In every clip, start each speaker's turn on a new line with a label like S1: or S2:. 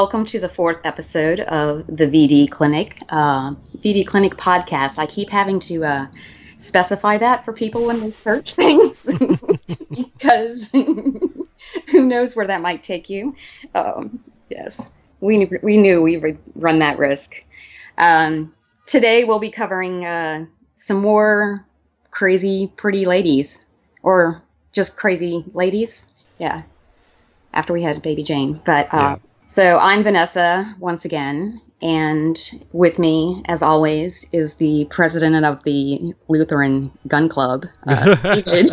S1: welcome to the fourth episode of the VD Clinic, uh, VD Clinic podcast. I keep having to uh, specify that for people when they search things because who knows where that might take you. Um, yes, we, we knew we would run that risk. Um, today we'll be covering uh, some more crazy, pretty ladies, or just crazy ladies. Yeah after we had baby Jane. But uh, yeah. So I'm Vanessa once again, and with me, as always, is the president of the Lutheran Gun Club, uh, David.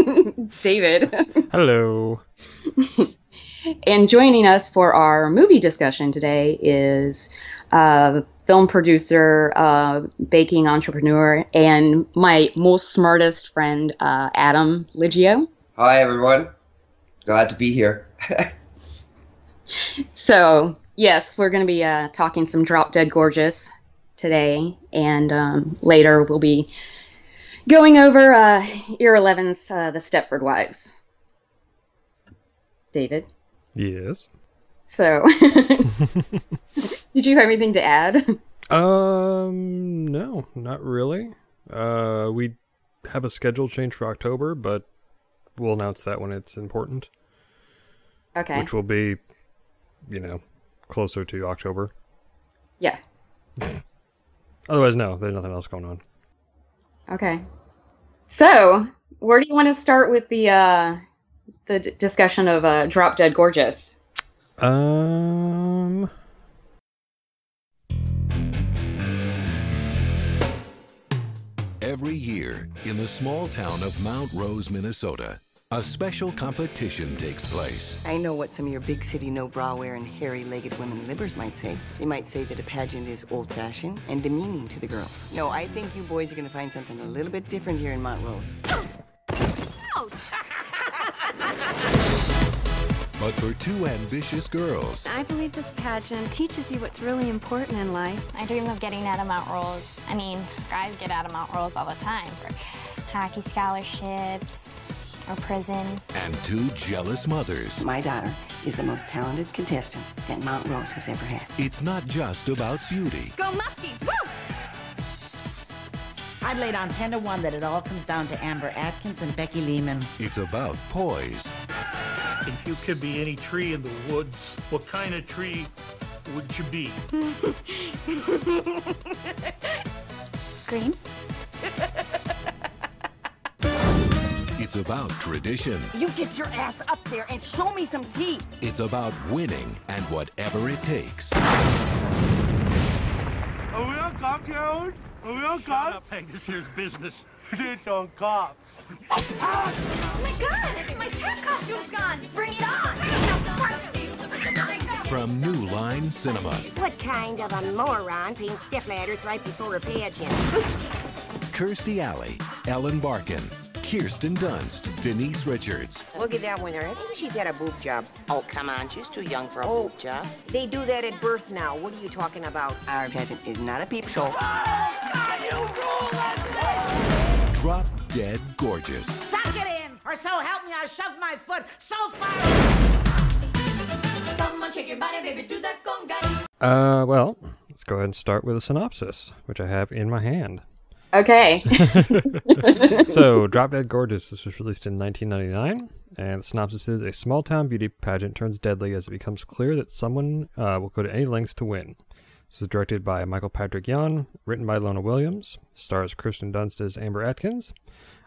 S1: David.
S2: Hello.
S1: and joining us for our movie discussion today is uh, film producer, uh, baking entrepreneur, and my most smartest friend, uh, Adam Ligio.
S3: Hi, everyone. Glad to be here
S1: so yes, we're going to be uh, talking some Drop Dead Gorgeous today, and um, later we'll be going over uh, Year 11's uh, The Stepford Wives. David?
S2: Yes.
S1: So, did you have anything to add?
S2: Um, no, not really. Uh, we have a schedule change for October, but we'll announce that when it's important.
S1: Okay.
S2: Which will be you know, closer to October.
S1: Yeah.
S2: Otherwise, no, there's nothing else going on.
S1: Okay. So, where do you want to start with the uh, the d- discussion of uh, Drop Dead Gorgeous?
S2: Um.
S4: Every year in the small town of Mount Rose, Minnesota, a special competition takes place.
S5: I know what some of your big city no bra wear and hairy legged women libbers might say. They might say that a pageant is old fashioned and demeaning to the girls.
S6: No, I think you boys are going to find something a little bit different here in Mount Rose. Ouch!
S4: but for two ambitious girls.
S7: I believe this pageant teaches you what's really important in life.
S8: I dream of getting out of Rose. I mean, guys get out of Mount Rose all the time for hockey scholarships, or prison.
S4: And two jealous mothers.
S9: My daughter is the most talented contestant that Mount Rose has ever had.
S4: It's not just about beauty.
S10: Go Muskies! Woo!
S11: I'd lay down 10 to 1 that it all comes down to Amber Atkins and Becky Lehman.
S4: It's about poise.
S12: If you could be any tree in the woods, what kind of tree would you be?
S13: Green.
S4: It's about tradition.
S14: You get your ass up there and show me some teeth.
S4: It's about winning and whatever it takes. Are
S15: we on cop, Gerald? Are we on Shut cops?
S16: up, Hank. This here's business. it's on cops.
S17: Oh my god! My cat costume's gone! Bring it
S4: on! From New Line Cinema.
S18: What kind of a moron paints step ladders right before a pageant?
S4: Kirstie Alley, Ellen Barkin, Kirsten Dunst, Denise Richards.
S19: Look at that one there. I think she's had a boob job.
S20: Oh, come on. She's too young for a oh, boob job.
S19: They do that at birth now. What are you talking about?
S21: Our pageant is not a peep show. Oh, God,
S4: you Drop dead gorgeous.
S22: Suck it in, or so help me, I shove my foot so far.
S2: Come on, shake your body, baby, do that conga. Uh, well, let's go ahead and start with a synopsis, which I have in my hand.
S1: Okay.
S2: so, Drop Dead Gorgeous. This was released in 1999, and the synopsis is: A small town beauty pageant turns deadly as it becomes clear that someone uh, will go to any lengths to win. This is directed by Michael Patrick Jann, written by Lona Williams, stars Kirsten Dunst as Amber Atkins,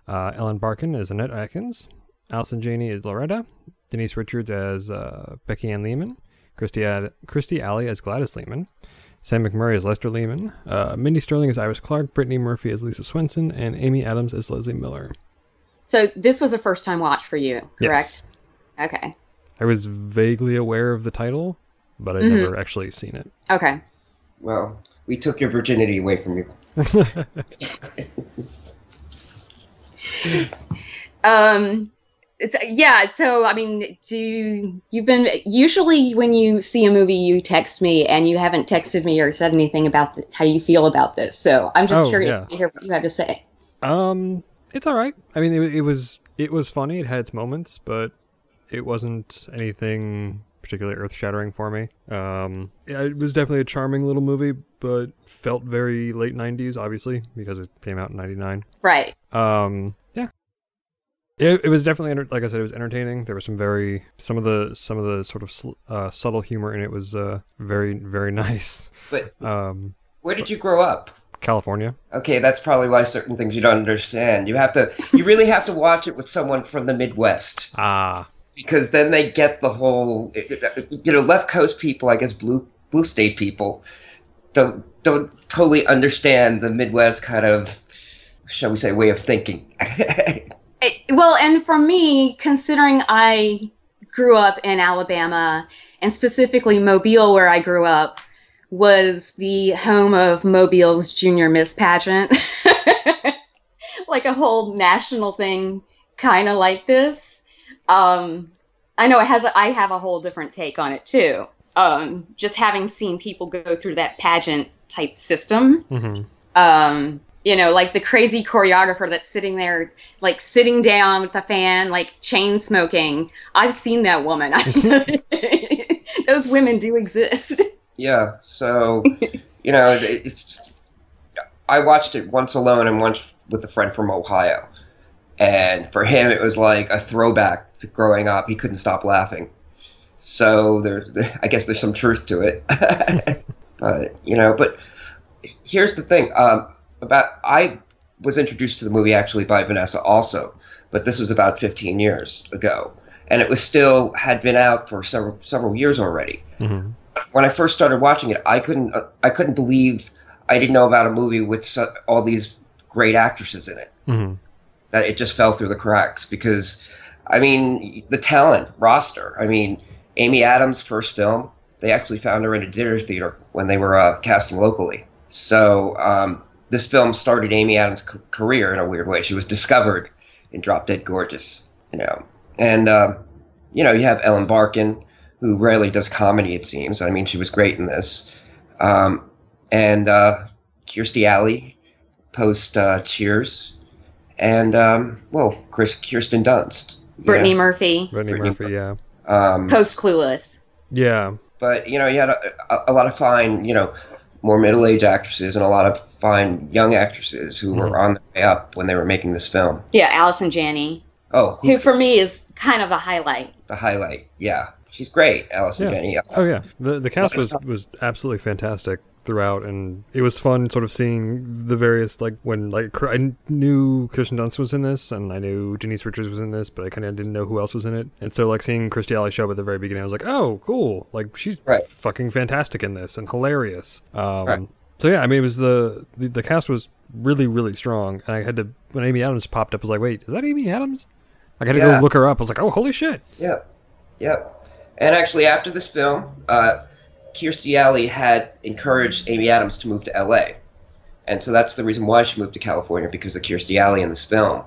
S2: uh, Ellen Barkin as Annette Atkins, Allison Janney as Loretta, Denise Richards as uh, Becky Ann Lehman, Kirstie, Ad- Kirstie Alley as Gladys Lehman. Sam McMurray as Lester Lehman, uh, Mindy Sterling as Iris Clark, Brittany Murphy as Lisa Swenson, and Amy Adams as Leslie Miller.
S1: So this was a first time watch for you, correct? Yes. Okay.
S2: I was vaguely aware of the title, but I'd mm-hmm. never actually seen it.
S1: Okay.
S3: Well, we took your virginity away from you.
S1: um, it's yeah. So I mean, do you've been usually when you see a movie, you text me, and you haven't texted me or said anything about the, how you feel about this. So I'm just oh, curious yeah. to hear what you have to say.
S2: Um, it's all right. I mean, it, it was it was funny. It had its moments, but it wasn't anything particularly earth shattering for me. Um, it was definitely a charming little movie, but felt very late 90s, obviously, because it came out in 99.
S1: Right. Um,
S2: it, it was definitely enter- like I said, it was entertaining. There was some very some of the some of the sort of sl- uh, subtle humor, and it was uh, very very nice. But
S3: um, where did you grow up?
S2: California.
S3: Okay, that's probably why certain things you don't understand. You have to, you really have to watch it with someone from the Midwest. Ah. Because then they get the whole, you know, left coast people, I guess blue blue state people, don't don't totally understand the Midwest kind of, shall we say, way of thinking.
S1: It, well, and for me, considering I grew up in Alabama and specifically Mobile, where I grew up, was the home of Mobile's Junior Miss pageant, like a whole national thing, kind of like this. Um, I know it has. A, I have a whole different take on it too. Um, just having seen people go through that pageant type system, mm-hmm. um, you know, like the crazy choreographer that's sitting there, like sitting down with the fan, like chain smoking. I've seen that woman. Those women do exist.
S3: Yeah. So, you know, I watched it once alone and once with a friend from Ohio. And for him, it was like a throwback to growing up. He couldn't stop laughing. So there, I guess there's some truth to it. but, you know, but here's the thing. Um, about I was introduced to the movie actually by Vanessa also, but this was about 15 years ago, and it was still had been out for several several years already. Mm-hmm. When I first started watching it, I couldn't I couldn't believe I didn't know about a movie with all these great actresses in it. Mm-hmm. That it just fell through the cracks because, I mean, the talent roster. I mean, Amy Adams' first film. They actually found her in a dinner theater when they were uh, casting locally. So um, this film started Amy Adams' c- career in a weird way. She was discovered in Drop Dead Gorgeous, you know. And, uh, you know, you have Ellen Barkin, who rarely does comedy, it seems. I mean, she was great in this. Um, and uh, Kirstie Alley, post uh, Cheers. And, um, well, Chris, Kirsten Dunst.
S1: Brittany know? Murphy.
S2: Brittany, Brittany Murphy, yeah. Um,
S1: post Clueless.
S2: Yeah.
S3: But, you know, you had a, a lot of fine, you know, more middle aged actresses and a lot of fine young actresses who mm were mm-hmm. on the way up when they were making this film.
S1: Yeah, Allison Janney.
S3: Oh,
S1: who, who for me is kind of a highlight.
S3: The highlight, yeah. She's great, Allison
S2: yeah.
S3: Janney.
S2: Oh yeah, the the cast was was absolutely fantastic throughout, and it was fun sort of seeing the various like when like I knew Kirsten Dunst was in this, and I knew Denise Richards was in this, but I kind of didn't know who else was in it, and so like seeing Kirstie Alley show up at the very beginning, I was like, oh, cool, like she's right. fucking fantastic in this and hilarious. Um, right. So yeah, I mean, it was the, the the cast was really really strong, and I had to when Amy Adams popped up, I was like, wait, is that Amy Adams? I had yeah. to go look her up. I was like, oh, holy shit.
S3: Yep. Yep. And actually, after this film, uh, Kirstie Alley had encouraged Amy Adams to move to L.A., and so that's the reason why she moved to California because of Kirstie Alley in this film.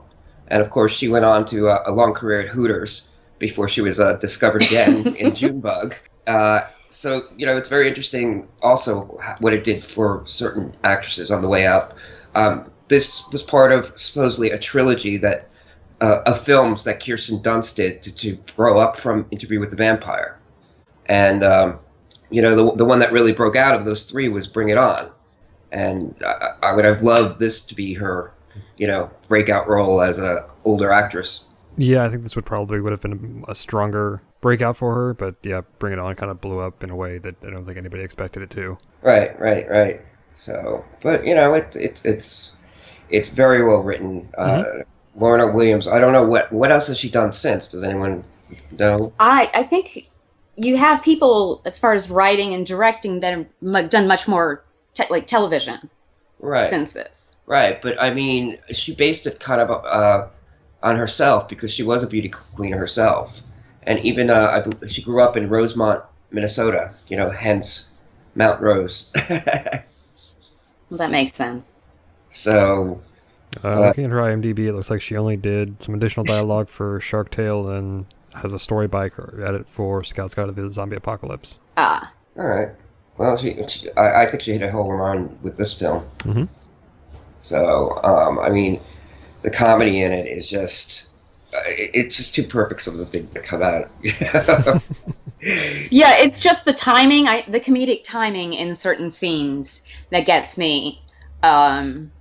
S3: And of course, she went on to a long career at Hooters before she was uh, discovered again in Junebug. Uh, so you know, it's very interesting also what it did for certain actresses on the way up. Um, this was part of supposedly a trilogy that uh, of films that Kirsten Dunst did to, to grow up from Interview with the Vampire, and um, you know, the, the one that really broke out of those three was Bring It On. And I, I would have loved this to be her, you know, breakout role as a older actress.
S2: Yeah, I think this would probably would have been a stronger breakout for her, but yeah, Bring It On kind of blew up in a way that I don't think anybody expected it to.
S3: Right, right, right. So, but you know, it's it's it's it's very well written. Uh, mm-hmm. Uh, Lorna Williams. I don't know what what else has she done since. Does anyone know?
S1: I I think you have people as far as writing and directing that have done much more te- like television right. since this.
S3: Right, but I mean, she based it kind of uh, on herself because she was a beauty queen herself, and even uh, I, she grew up in Rosemount, Minnesota. You know, hence Mount Rose. well,
S1: that makes sense.
S3: So.
S2: Uh, uh, looking at her IMDb, it looks like she only did some additional dialogue for Shark Tale and has a story bike edit for Scout's Guide to the Zombie Apocalypse. Ah.
S3: All right. Well, she, she I, I, think she hit a home run with this film. Mm-hmm. So, um, I mean, the comedy in it is just. It, uh, it's just too perfect some of the things that come out.
S1: yeah, it's just the timing, I, the comedic timing in certain scenes that gets me. Um,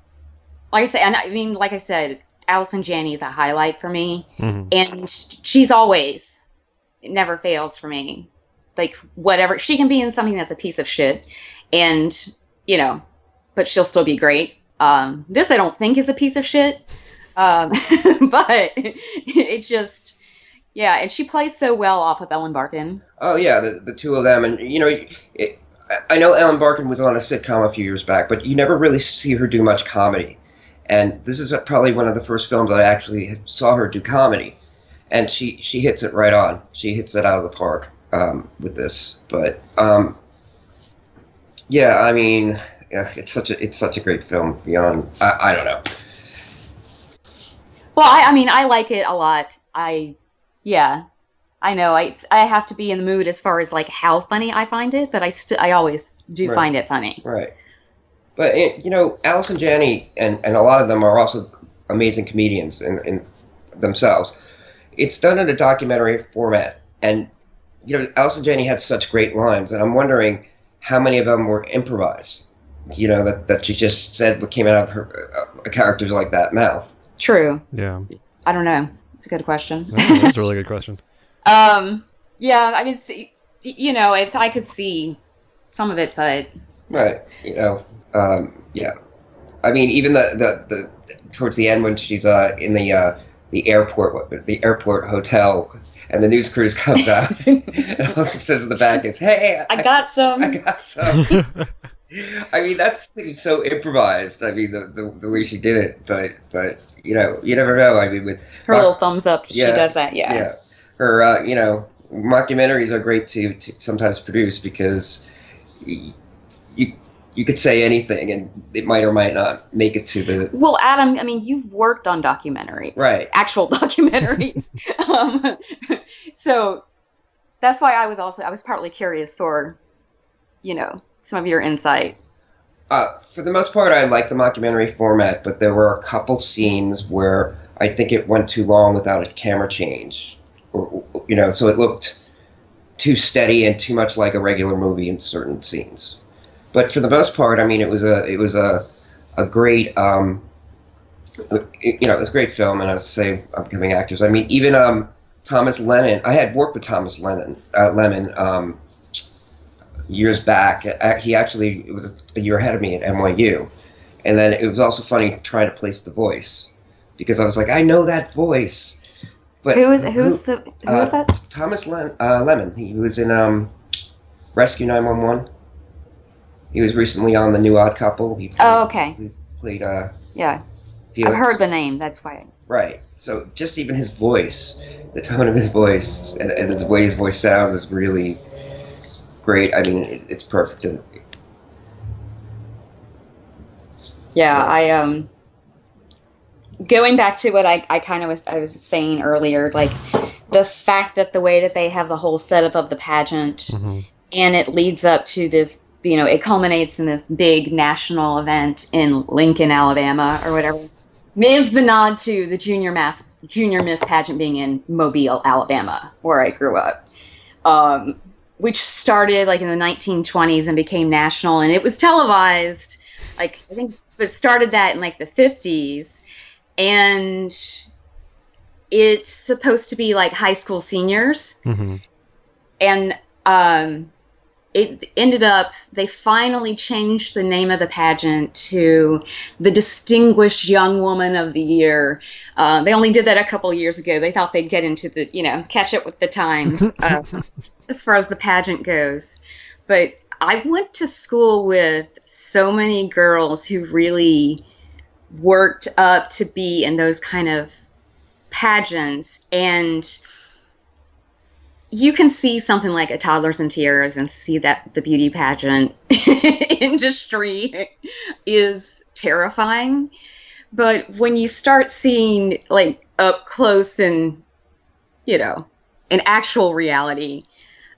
S1: like I say, and I mean, like I said, Allison Janney is a highlight for me, mm-hmm. and she's always it never fails for me. Like whatever she can be in something that's a piece of shit, and you know, but she'll still be great. Um, this I don't think is a piece of shit, um, but it just yeah, and she plays so well off of Ellen Barkin.
S3: Oh yeah, the, the two of them, and you know, it, I know Ellen Barkin was on a sitcom a few years back, but you never really see her do much comedy. And this is probably one of the first films I actually saw her do comedy, and she she hits it right on. She hits it out of the park um, with this. But um, yeah, I mean, it's such a it's such a great film. Beyond, I, I don't know.
S1: Well, I, I mean, I like it a lot. I yeah, I know I, I have to be in the mood as far as like how funny I find it, but I st- I always do right. find it funny.
S3: Right. But you know, Allison Janney and and a lot of them are also amazing comedians in, in themselves. It's done in a documentary format, and you know, Allison Janney had such great lines, and I'm wondering how many of them were improvised. You know, that that she just said what came out of her uh, characters like that mouth.
S1: True.
S2: Yeah.
S1: I don't know. It's a good question.
S2: That's, a really good question. um.
S1: Yeah. I mean, you know, it's I could see some of it, but
S3: right. You know, um, yeah, I mean, even the, the, the towards the end when she's uh, in the uh, the airport the airport hotel and the news crews come down and all she says in the back is, "Hey,
S1: I, I got some.
S3: I got some." I mean, that seems so improvised. I mean, the, the, the way she did it, but but you know, you never know. I mean, with
S1: her mock, little thumbs up, yeah, she does that. Yeah,
S3: yeah. Her, uh, you know, mockumentaries are great to, to sometimes produce because. you, you could say anything and it might or might not make it to the
S1: well adam i mean you've worked on documentaries
S3: right
S1: actual documentaries um, so that's why i was also i was partly curious for you know some of your insight uh,
S3: for the most part i like the mockumentary format but there were a couple scenes where i think it went too long without a camera change or, you know so it looked too steady and too much like a regular movie in certain scenes but for the most part, I mean, it was a it was a a great um, you know it was a great film, and I say upcoming actors. I mean, even um, Thomas Lennon. I had worked with Thomas Lennon uh, Lemon um, years back. He actually was a year ahead of me at NYU, and then it was also funny trying to place the voice because I was like, I know that voice.
S1: But who was who's the who uh, was that?
S3: Thomas Len, uh, Lemon. He was in um, Rescue 911. He was recently on the New Odd Couple. He played, oh,
S1: okay. He played uh. Yeah. Felix. I've heard the name. That's why.
S3: Right. So just even his voice, the tone of his voice, and, and the way his voice sounds is really great. I mean, it, it's perfect. And,
S1: yeah, I um. Going back to what I, I kind of was I was saying earlier, like the fact that the way that they have the whole setup of the pageant mm-hmm. and it leads up to this you know, it culminates in this big national event in Lincoln, Alabama, or whatever. Is the nod to the junior mass junior Miss pageant being in Mobile, Alabama, where I grew up, um, which started like in the 1920s and became national, and it was televised. Like I think it started that in like the 50s, and it's supposed to be like high school seniors, mm-hmm. and um, it ended up they finally changed the name of the pageant to the distinguished young woman of the year uh, they only did that a couple years ago they thought they'd get into the you know catch up with the times uh, as far as the pageant goes but i went to school with so many girls who really worked up to be in those kind of pageants and you can see something like a toddler's in tears and see that the beauty pageant industry is terrifying but when you start seeing like up close and you know an actual reality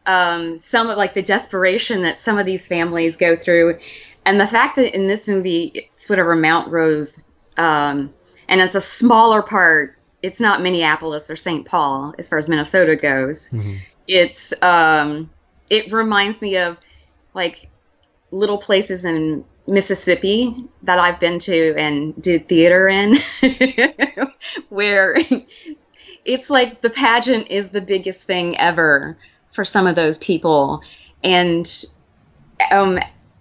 S1: um, some of like the desperation that some of these families go through and the fact that in this movie it's whatever mount rose um, and it's a smaller part it's not Minneapolis or St. Paul as far as Minnesota goes. Mm-hmm. It's um, it reminds me of like little places in Mississippi that I've been to and did theater in, where it's like the pageant is the biggest thing ever for some of those people, and um,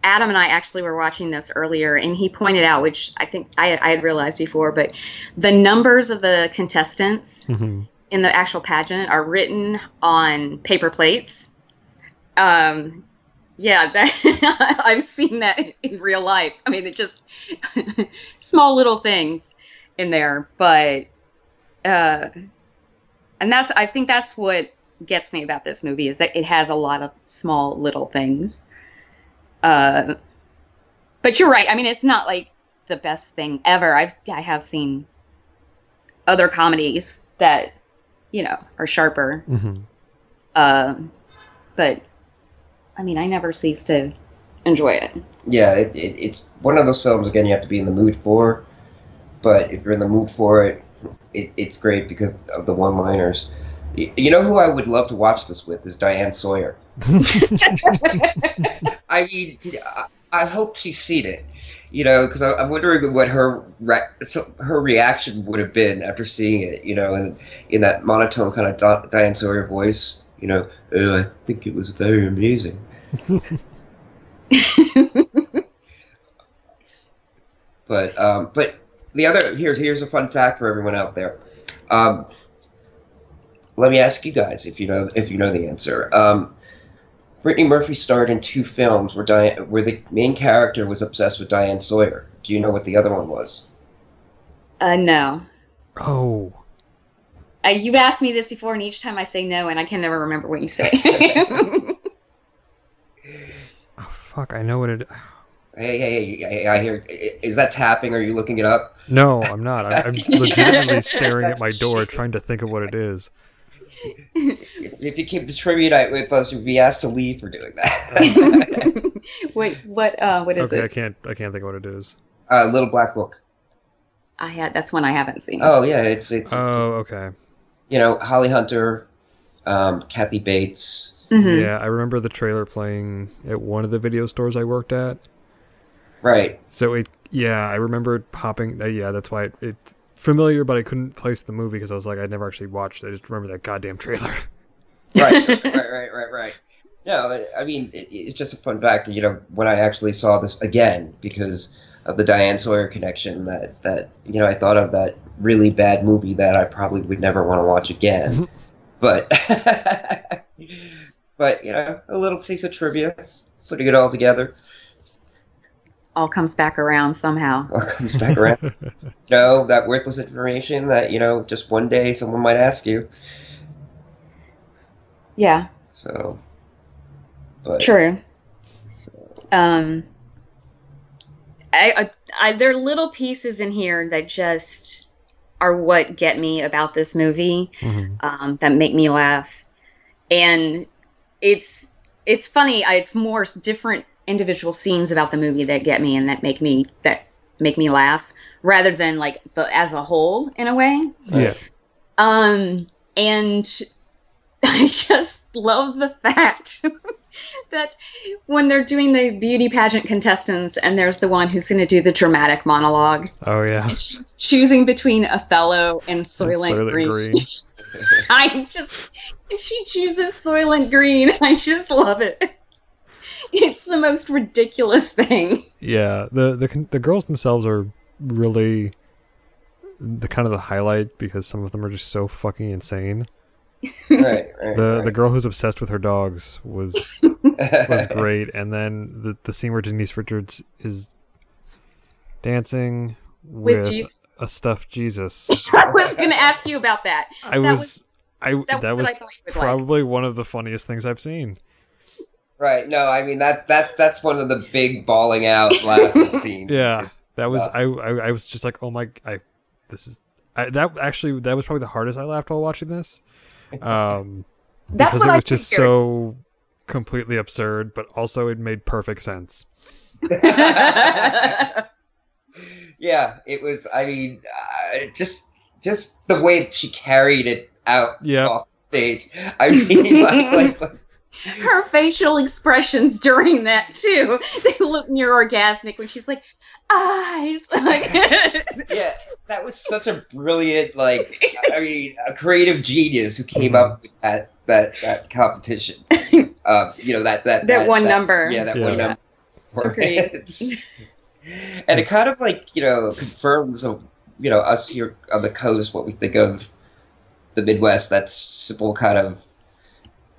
S1: Adam and I actually were watching this earlier, and he pointed out, which I think I, I had realized before, but the numbers of the contestants mm-hmm. in the actual pageant are written on paper plates. Um, yeah, that, I've seen that in real life. I mean, it just small little things in there, but uh, and that's I think that's what gets me about this movie is that it has a lot of small little things. Uh, but you're right. I mean, it's not like the best thing ever. I've I have seen other comedies that you know are sharper. Mm-hmm. Uh, but I mean, I never cease to enjoy it.
S3: Yeah, it, it, it's one of those films again. You have to be in the mood for, but if you're in the mood for it, it it's great because of the one-liners. You know who I would love to watch this with is Diane Sawyer. I mean, I hope she's seen it. You know, because I'm wondering what her re- her reaction would have been after seeing it. You know, and in that monotone kind of Diane Sawyer voice. You know, oh, I think it was very amusing. but um, but the other here's here's a fun fact for everyone out there. Um, let me ask you guys if you know if you know the answer. Um, Brittany Murphy starred in two films where Diane, where the main character was obsessed with Diane Sawyer. Do you know what the other one was?
S1: Uh, no.
S2: Oh.
S1: Uh, you've asked me this before, and each time I say no, and I can never remember what you say. oh
S2: fuck! I know what it.
S3: Hey, hey, hey, I hear. Is that tapping? Are you looking it up?
S2: No, I'm not. I'm, I'm legitimately staring at my door trying to think of what it is
S3: if you keep the tribute with us, you'd be asked to leave for doing
S1: that. Wait, what? Uh, what is
S2: okay, it?
S1: I
S2: can't. I can't think of what it is.
S3: Uh, Little Black Book.
S1: I had. That's one I haven't seen.
S3: Oh yeah, it's it's.
S2: oh it's, okay.
S3: You know, Holly Hunter, um, Kathy Bates.
S2: Mm-hmm. Yeah, I remember the trailer playing at one of the video stores I worked at.
S3: Right.
S2: So it. Yeah, I remember popping. Uh, yeah, that's why it, it familiar, but I couldn't place the movie because I was like, I'd never actually watched it. I just remember that goddamn trailer.
S3: right, right, right, right, right. No, I mean, it, it's just a fun fact, you know, when I actually saw this again because of the Diane Sawyer connection that, that you know, I thought of that really bad movie that I probably would never want to watch again. but, but, you know, a little piece of trivia, putting it all together
S1: all comes back around somehow.
S3: All comes back around. you know, that worthless information that, you know, just one day someone might ask you.
S1: Yeah.
S3: So.
S1: But, True. So. Um. I, I, I, there are little pieces in here that just are what get me about this movie mm-hmm. um, that make me laugh and it's it's funny it's more different individual scenes about the movie that get me and that make me that make me laugh rather than like the as a whole in a way. Yeah. Um and I just love the fact that when they're doing the beauty pageant contestants and there's the one who's going to do the dramatic monologue.
S2: Oh yeah.
S1: She's choosing between Othello and Soylent, Soylent Green. Green. I just she chooses Soylent Green. I just love it. it's the most ridiculous thing.
S2: Yeah, the the the girls themselves are really the kind of the highlight because some of them are just so fucking insane. right, right, the right. the girl who's obsessed with her dogs was was great, and then the the scene where Denise Richards is dancing with, with Jesus. a stuffed Jesus.
S1: I was going to ask you about that.
S2: I that was, was I that was, that was probably like. one of the funniest things I've seen.
S3: Right. No, I mean that that that's one of the big bawling out laughing scenes.
S2: Yeah, that was I, I, I was just like, oh my, I this is I, that actually that was probably the hardest I laughed while watching this.
S1: Um,
S2: that's because
S1: what
S2: it was
S1: I
S2: just so completely absurd, but also it made perfect sense. yeah,
S3: it was. I mean, uh, just just the way she carried it out yep. off stage. I mean, like, like, like
S1: her facial expressions during that too. They look near orgasmic when she's like, eyes.
S3: yeah, that was such a brilliant, like, I mean, a creative genius who came up with that that that competition. Um, you know that that
S1: that, that one that, number.
S3: Yeah, that yeah. one yeah. number. Great. and it kind of like you know confirms, a, uh, you know, us here on the coast what we think of the Midwest. That's simple kind of.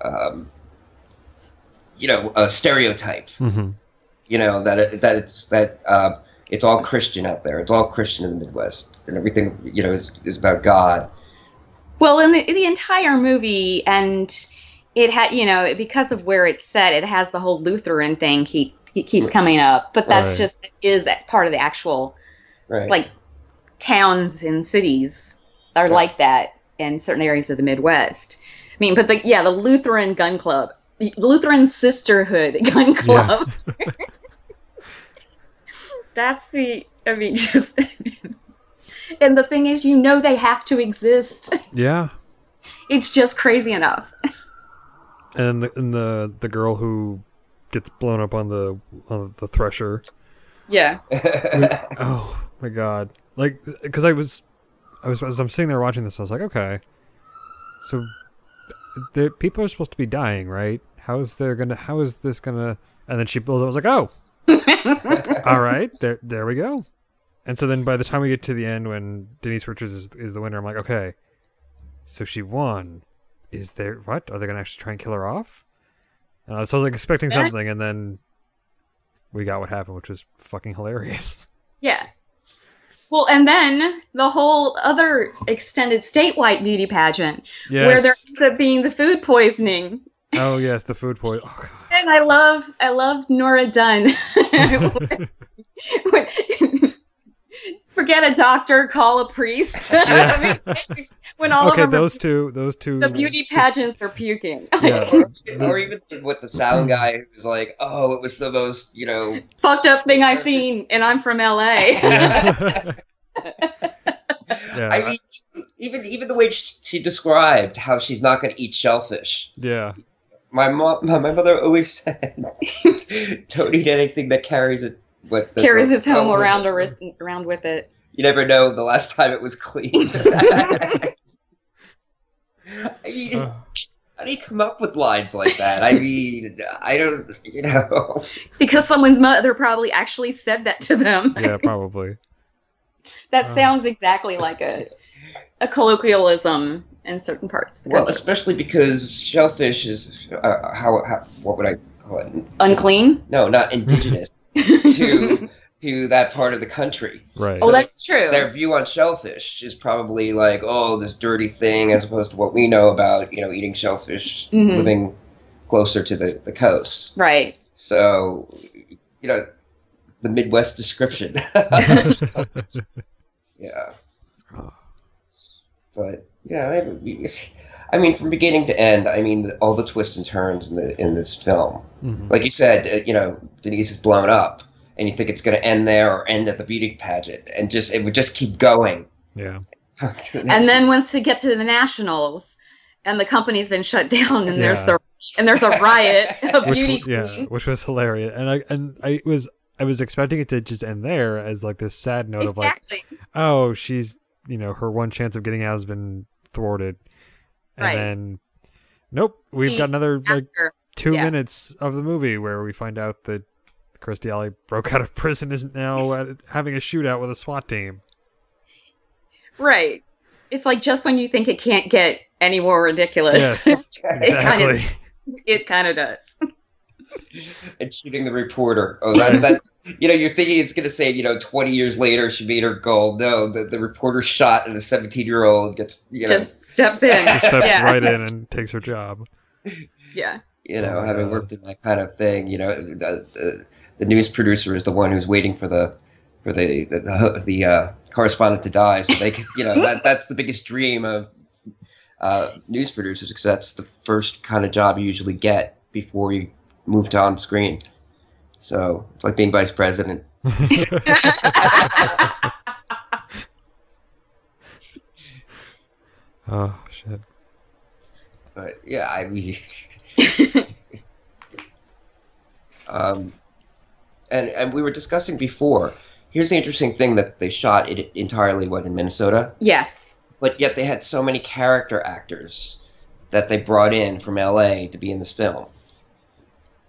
S3: Um, you know a stereotype. Mm-hmm. You know that it, that it's that uh, it's all Christian out there. It's all Christian in the Midwest, and everything you know is, is about God.
S1: Well, in the, the entire movie, and it had you know because of where it's set, it has the whole Lutheran thing keep keeps coming up, but that's right. just is part of the actual right. like towns and cities are like that in certain areas of the Midwest. I mean, but the yeah, the Lutheran Gun Club Lutheran Sisterhood Gun Club. Yeah. That's the. I mean, just. and the thing is, you know, they have to exist.
S2: Yeah.
S1: It's just crazy enough.
S2: and the, and the the girl who gets blown up on the on the thresher.
S1: Yeah. We,
S2: oh my god! Like, because I was, I was as I'm sitting there watching this, I was like, okay, so the people are supposed to be dying, right? how is there gonna how is this gonna and then she builds. up I was like oh all right there there we go and so then by the time we get to the end when Denise Richards is, is the winner I'm like okay so she won is there what are they gonna actually try and kill her off uh, so I was like expecting something and then we got what happened which was fucking hilarious
S1: yeah well, and then the whole other extended statewide beauty pageant yes. where there ends up being the food poisoning
S2: Oh yes, the food poison.
S1: Oh, and I love I love Nora Dunn. Forget a doctor, call a priest.
S2: when all okay, those two, those two,
S1: the beauty pageants are puking. Yeah.
S3: or, or, even with the sound guy who's like, "Oh, it was the most you know
S1: fucked up thing I seen," and I'm from LA. Yeah.
S3: I mean, even even the way she, she described how she's not going to eat shellfish.
S2: Yeah,
S3: my mom, my mother always said, "Don't eat anything that carries it with
S1: the, carries its home oh, around with around with it."
S3: You never know the last time it was cleaned. I mean, uh. how do you come up with lines like that? I mean, I don't, you know.
S1: Because someone's mother probably actually said that to them.
S2: Yeah, probably.
S1: that uh. sounds exactly like a a colloquialism in certain parts.
S3: well,
S1: country.
S3: especially because shellfish is uh, how, how what would I call it?
S1: Unclean.
S3: No, not indigenous to to that part of the country.
S1: Right. So oh, that's true.
S3: Their view on shellfish is probably like, oh, this dirty thing, as opposed to what we know about you know eating shellfish, mm-hmm. living closer to the the coast.
S1: Right.
S3: So, you know, the Midwest description. yeah. But yeah, I mean, from beginning to end, I mean, all the twists and turns in the in this film. Mm-hmm. Like you said, uh, you know, Denise is blown up, and you think it's going to end there or end at the beauty pageant, and just it would just keep going.
S2: Yeah.
S1: and then once you get to the nationals, and the company's been shut down, and yeah. there's the and there's a riot of which, beauty yeah, queens.
S2: which was hilarious, and I and I was I was expecting it to just end there as like this sad note exactly. of like, oh, she's you know her one chance of getting out has been thwarted, and right. then nope, we've he got another like her. two yeah. minutes of the movie where we find out that Kirstie Alley broke out of prison is now uh, having a shootout with a SWAT team.
S1: Right. It's like just when you think it can't get any more ridiculous,
S2: yes, exactly. it, kind
S1: of, it kind of does.
S3: and shooting the reporter. Oh, that, that's you know, you're thinking it's going to say, you know, 20 years later, she made her goal. No, the, the reporter shot and the 17 year old gets, you know,
S1: just steps in,
S2: just steps yeah. right in and takes her job.
S1: Yeah.
S3: You know, oh, having God. worked in that kind of thing, you know, the, the, the, news producer is the one who's waiting for the for the the, the uh, correspondent to die, so they can, you know, that that's the biggest dream of uh, news producers because that's the first kind of job you usually get before you move to on screen. So it's like being vice president. oh
S2: shit!
S3: But yeah, I mean, um, and and we were discussing before. Here's the interesting thing that they shot it entirely what in Minnesota.
S1: Yeah.
S3: But yet they had so many character actors that they brought in from LA to be in this film.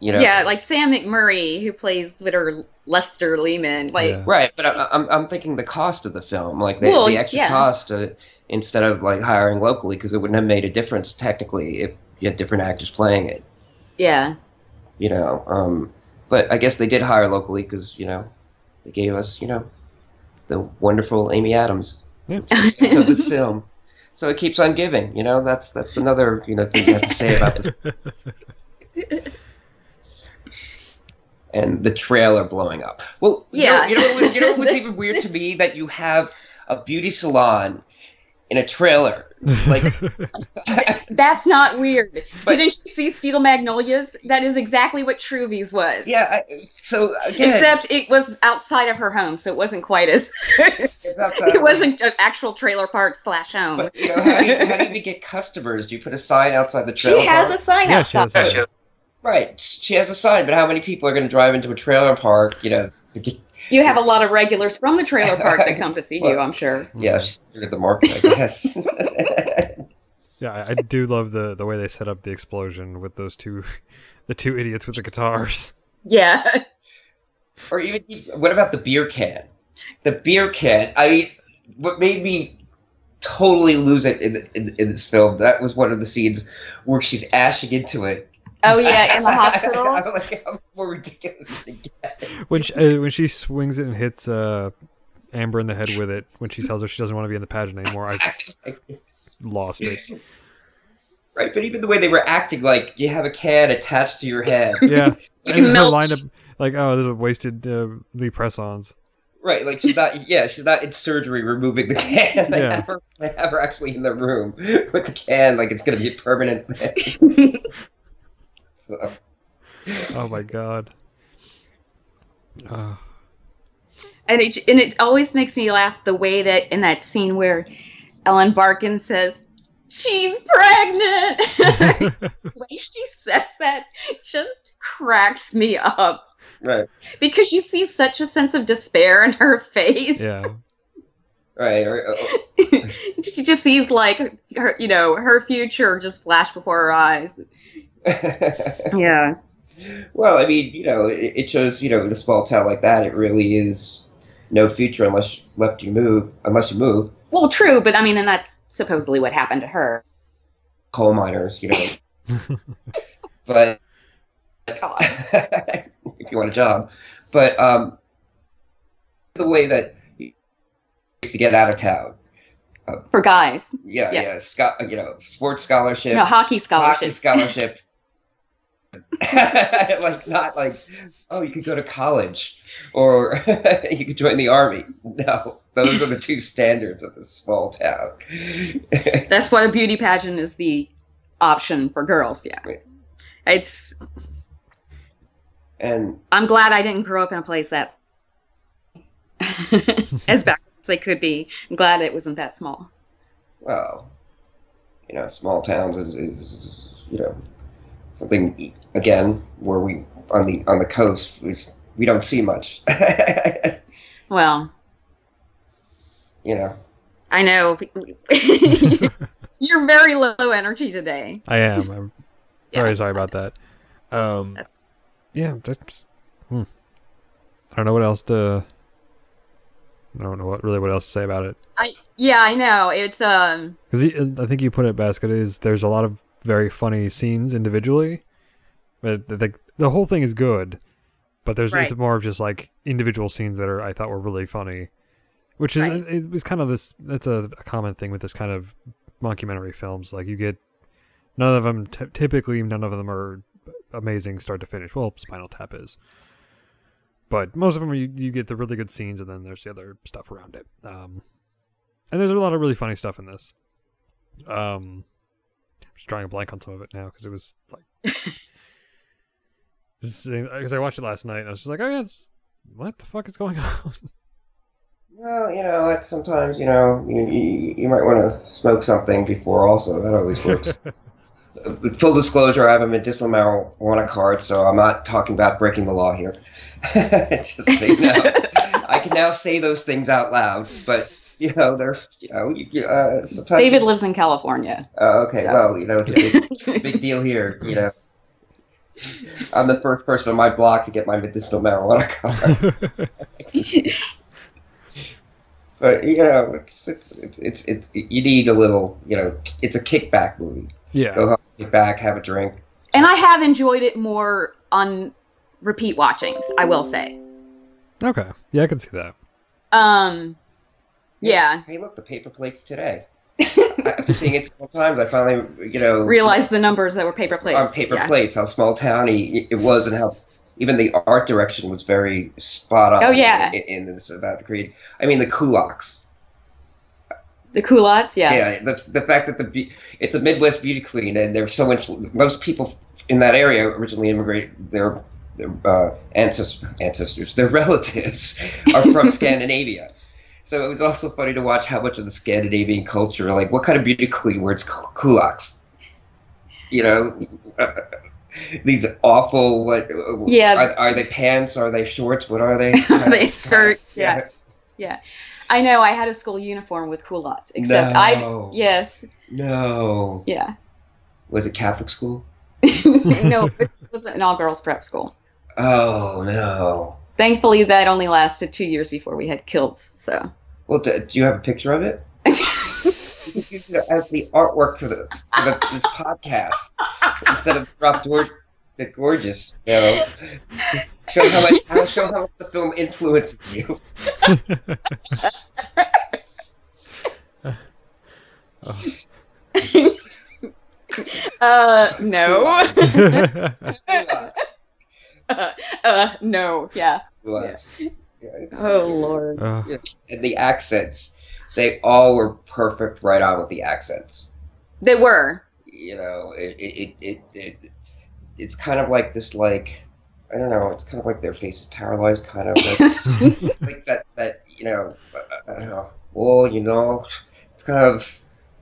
S1: You know? Yeah, like Sam McMurray, who plays Litter Lester Lehman, like yeah.
S3: right. But I, am I'm thinking the cost of the film, like the, well, the extra yeah. cost, uh, instead of like hiring locally, because it wouldn't have made a difference technically if you had different actors playing it.
S1: Yeah.
S3: You know, um, but I guess they did hire locally because you know they gave us you know the wonderful Amy Adams yeah. of this film. So it keeps on giving, you know. That's that's another you know thing you have to say about this. and the trailer blowing up. Well, you yeah, know, you know, what's you know even weird to me that you have a beauty salon in a trailer. Like
S1: that's not weird. But, Didn't you see Steel Magnolias? That is exactly what Truvy's was.
S3: Yeah. I, so again,
S1: except it was outside of her home, so it wasn't quite as. it wasn't an actual trailer park slash home. But
S3: you know, how do you, how do you get customers? Do you put a sign outside the trailer? She
S1: has park? a sign yeah, outside.
S3: Right. She has a sign, but how many people are going to drive into a trailer park, you know?
S1: Get... You have a lot of regulars from the trailer park that come to see well, you, I'm sure.
S3: Yeah, hmm. the market, I guess.
S2: yeah, I do love the the way they set up the explosion with those two, the two idiots with the guitars.
S1: Yeah.
S3: Or even what about the beer can? The beer can. I mean, what made me totally lose it in, in, in this film that was one of the scenes where she's ashing into it
S1: Oh yeah, in the hospital. I'm like, how more
S2: ridiculous When she, uh, when she swings it and hits uh, Amber in the head with it, when she tells her she doesn't want to be in the pageant anymore, I lost it.
S3: Right, but even the way they were acting, like you have a can attached to your head.
S2: Yeah, you and can melt. Line up, like, oh, there's a wasted uh, the press-ons.
S3: Right, like she's not. Yeah, she's not in surgery removing the can. They, yeah. have, her, they have her actually in the room with the can, like it's going to be a permanent thing
S2: so. Oh my god.
S1: And it and it always makes me laugh the way that in that scene where Ellen Barkin says, she's pregnant. the way she says that just cracks me up.
S3: Right.
S1: Because you see such a sense of despair in her face.
S3: Yeah. right. Oh, oh.
S1: she just sees like her, you know, her future just flash before her eyes yeah.
S3: Well, I mean, you know, it, it shows, you know, in a small town like that, it really is no future unless left you move, unless you move.
S1: Well, true, but I mean, and that's supposedly what happened to her.
S3: Coal miners, you know. but if you want a job, but um, the way that to get out of town
S1: uh, for guys.
S3: Yeah, yeah, yeah. Sco- you know, sports scholarship,
S1: no hockey scholarship, hockey
S3: scholarship. like not like oh you could go to college or you could join the army no those are the two standards of this small town
S1: that's why a beauty pageant is the option for girls yeah it's
S3: and
S1: i'm glad i didn't grow up in a place that as bad as they could be i'm glad it wasn't that small
S3: well you know small towns is, is you know something again where we on the on the coast we, we don't see much.
S1: well,
S3: you know. I
S1: know. You're very low energy today.
S2: I am. I'm yeah. very sorry about that. Um, that's... Yeah, that's. Hmm. I don't know what else to. I don't know what really what else to say about it.
S1: I yeah, I know it's um. Because
S2: I think you put it best. It is there's a lot of very funny scenes individually. But the, the whole thing is good, but there's right. it's more of just like individual scenes that are I thought were really funny, which is right. it, kind of this. That's a, a, common thing with this kind of mockumentary films. Like you get none of them t- typically none of them are amazing start to finish. Well, Spinal Tap is, but most of them you, you get the really good scenes and then there's the other stuff around it. Um, and there's a lot of really funny stuff in this. Um, drawing a blank on some of it now because it was like just because I watched it last night and I was just like, oh yeah, what the fuck is going on?
S3: Well, you know, it's sometimes you know you you, you might want to smoke something before. Also, that always works. Full disclosure: I have a medicinal marijuana card, so I'm not talking about breaking the law here. Just so you know, I can now say those things out loud, but you know, there's, you know, you, uh,
S1: David lives in California.
S3: Oh, okay. So. Well, you know, it's a big, big deal here. You know, I'm the first person on my block to get my medicinal marijuana card. but you know, it's, it's it's it's it's you need a little, you know, it's a kickback movie.
S2: Yeah. Go
S3: home, get back, have a drink.
S1: And I have enjoyed it more on repeat watchings. I will say.
S2: Okay. Yeah, I can see that.
S1: Um, yeah.
S3: Hey, look, the paper plates today. After seeing it several times, I finally, you know,
S1: realized the numbers that were paper plates.
S3: On paper yeah. plates, how small towny it was, and how even the art direction was very spot
S1: on. Oh yeah.
S3: In, in this about Creed, I mean the kulaks.
S1: The culottes, yeah.
S3: Yeah, the, the fact that the it's a Midwest beauty queen, and there's so much. Most people in that area originally immigrated. Their their uh, ancestors, ancestors, their relatives are from Scandinavia. So it was also funny to watch how much of the Scandinavian culture, like what kind of beauty queen wears kulaks? You know, uh, uh these awful. What? Uh,
S1: yeah.
S3: Are, are, they pants? Are they shorts? What are they? are
S1: they skirt? yeah. yeah. yeah. I know. I had a school uniform with culottes, except no. I. Yes.
S3: No.
S1: Yeah.
S3: Was it Catholic school?
S1: no, it was an all-girls prep school.
S3: Oh no
S1: thankfully that only lasted two years before we had kilts. So.
S3: Well, do, do you have a picture of it? as the artwork for the for the, this podcast instead of drop door the gorgeous. You know, show how much I'll show how much the film influenced
S1: you. uh, no. uh, uh, no, yeah was. Yeah. Yeah, oh lord!
S3: And the accents, they all were perfect right on with the accents.
S1: They were.
S3: You know, it it, it, it, it it's kind of like this like I don't know. It's kind of like their face is paralyzed, kind of like, like that. That you know, I don't know. Well, you know, it's kind of.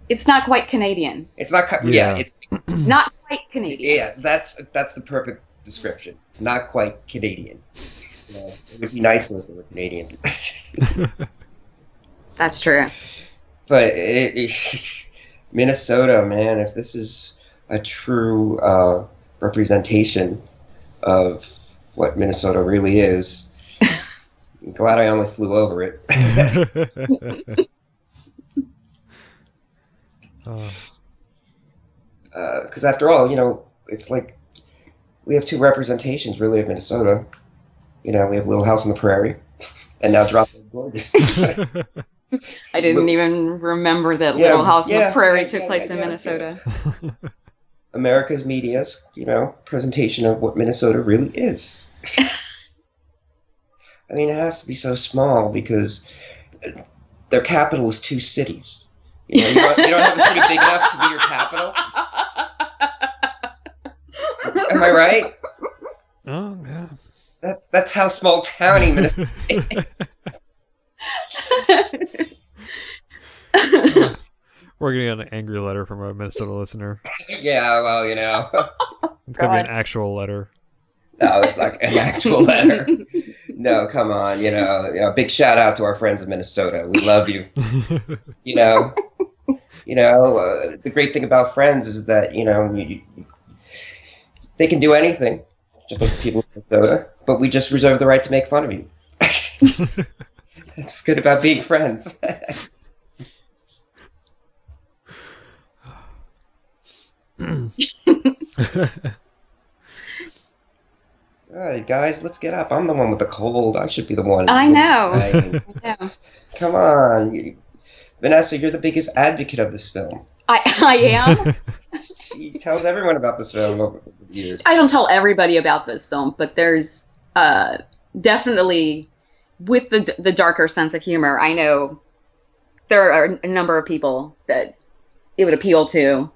S3: It's
S1: not quite Canadian.
S3: It's not. Yeah, yeah it's
S1: not quite Canadian.
S3: Yeah, that's that's the perfect description. It's not quite Canadian it would be nicer if it were Canadian.
S1: That's true.
S3: But it, it, Minnesota, man, if this is a true uh, representation of what Minnesota really is, I'm glad I only flew over it. Because uh, after all, you know, it's like we have two representations really of Minnesota you know, we have Little House on the Prairie, and now Drop Dead Gorgeous.
S1: I didn't but, even remember that yeah, Little House yeah, on the Prairie yeah, took place in Minnesota.
S3: America's media's, you know, presentation of what Minnesota really is. I mean, it has to be so small because their capital is two cities. You, know, you, don't, you don't, have a city big enough to be your capital. Am I right? Oh yeah, that's that's how small towny Minnesota is.
S2: We're getting an angry letter from a Minnesota listener.
S3: Yeah, well, you know,
S2: it's gonna God. be an actual letter.
S3: No, it's like an actual letter. No, come on, you know, you know, big shout out to our friends in Minnesota. We love you. you know, you know, uh, the great thing about friends is that you know you, you, they can do anything just like people in Minnesota. But we just reserve the right to make fun of you. That's what's good about being friends. All right, guys, let's get up. I'm the one with the cold. I should be the one.
S1: I know. I
S3: know. Come on. Vanessa, you're the biggest advocate of this film.
S1: I, I am.
S3: she tells everyone about this film
S1: I don't tell everybody about this film, but there's uh, definitely with the the darker sense of humor. I know there are a number of people that it would appeal to.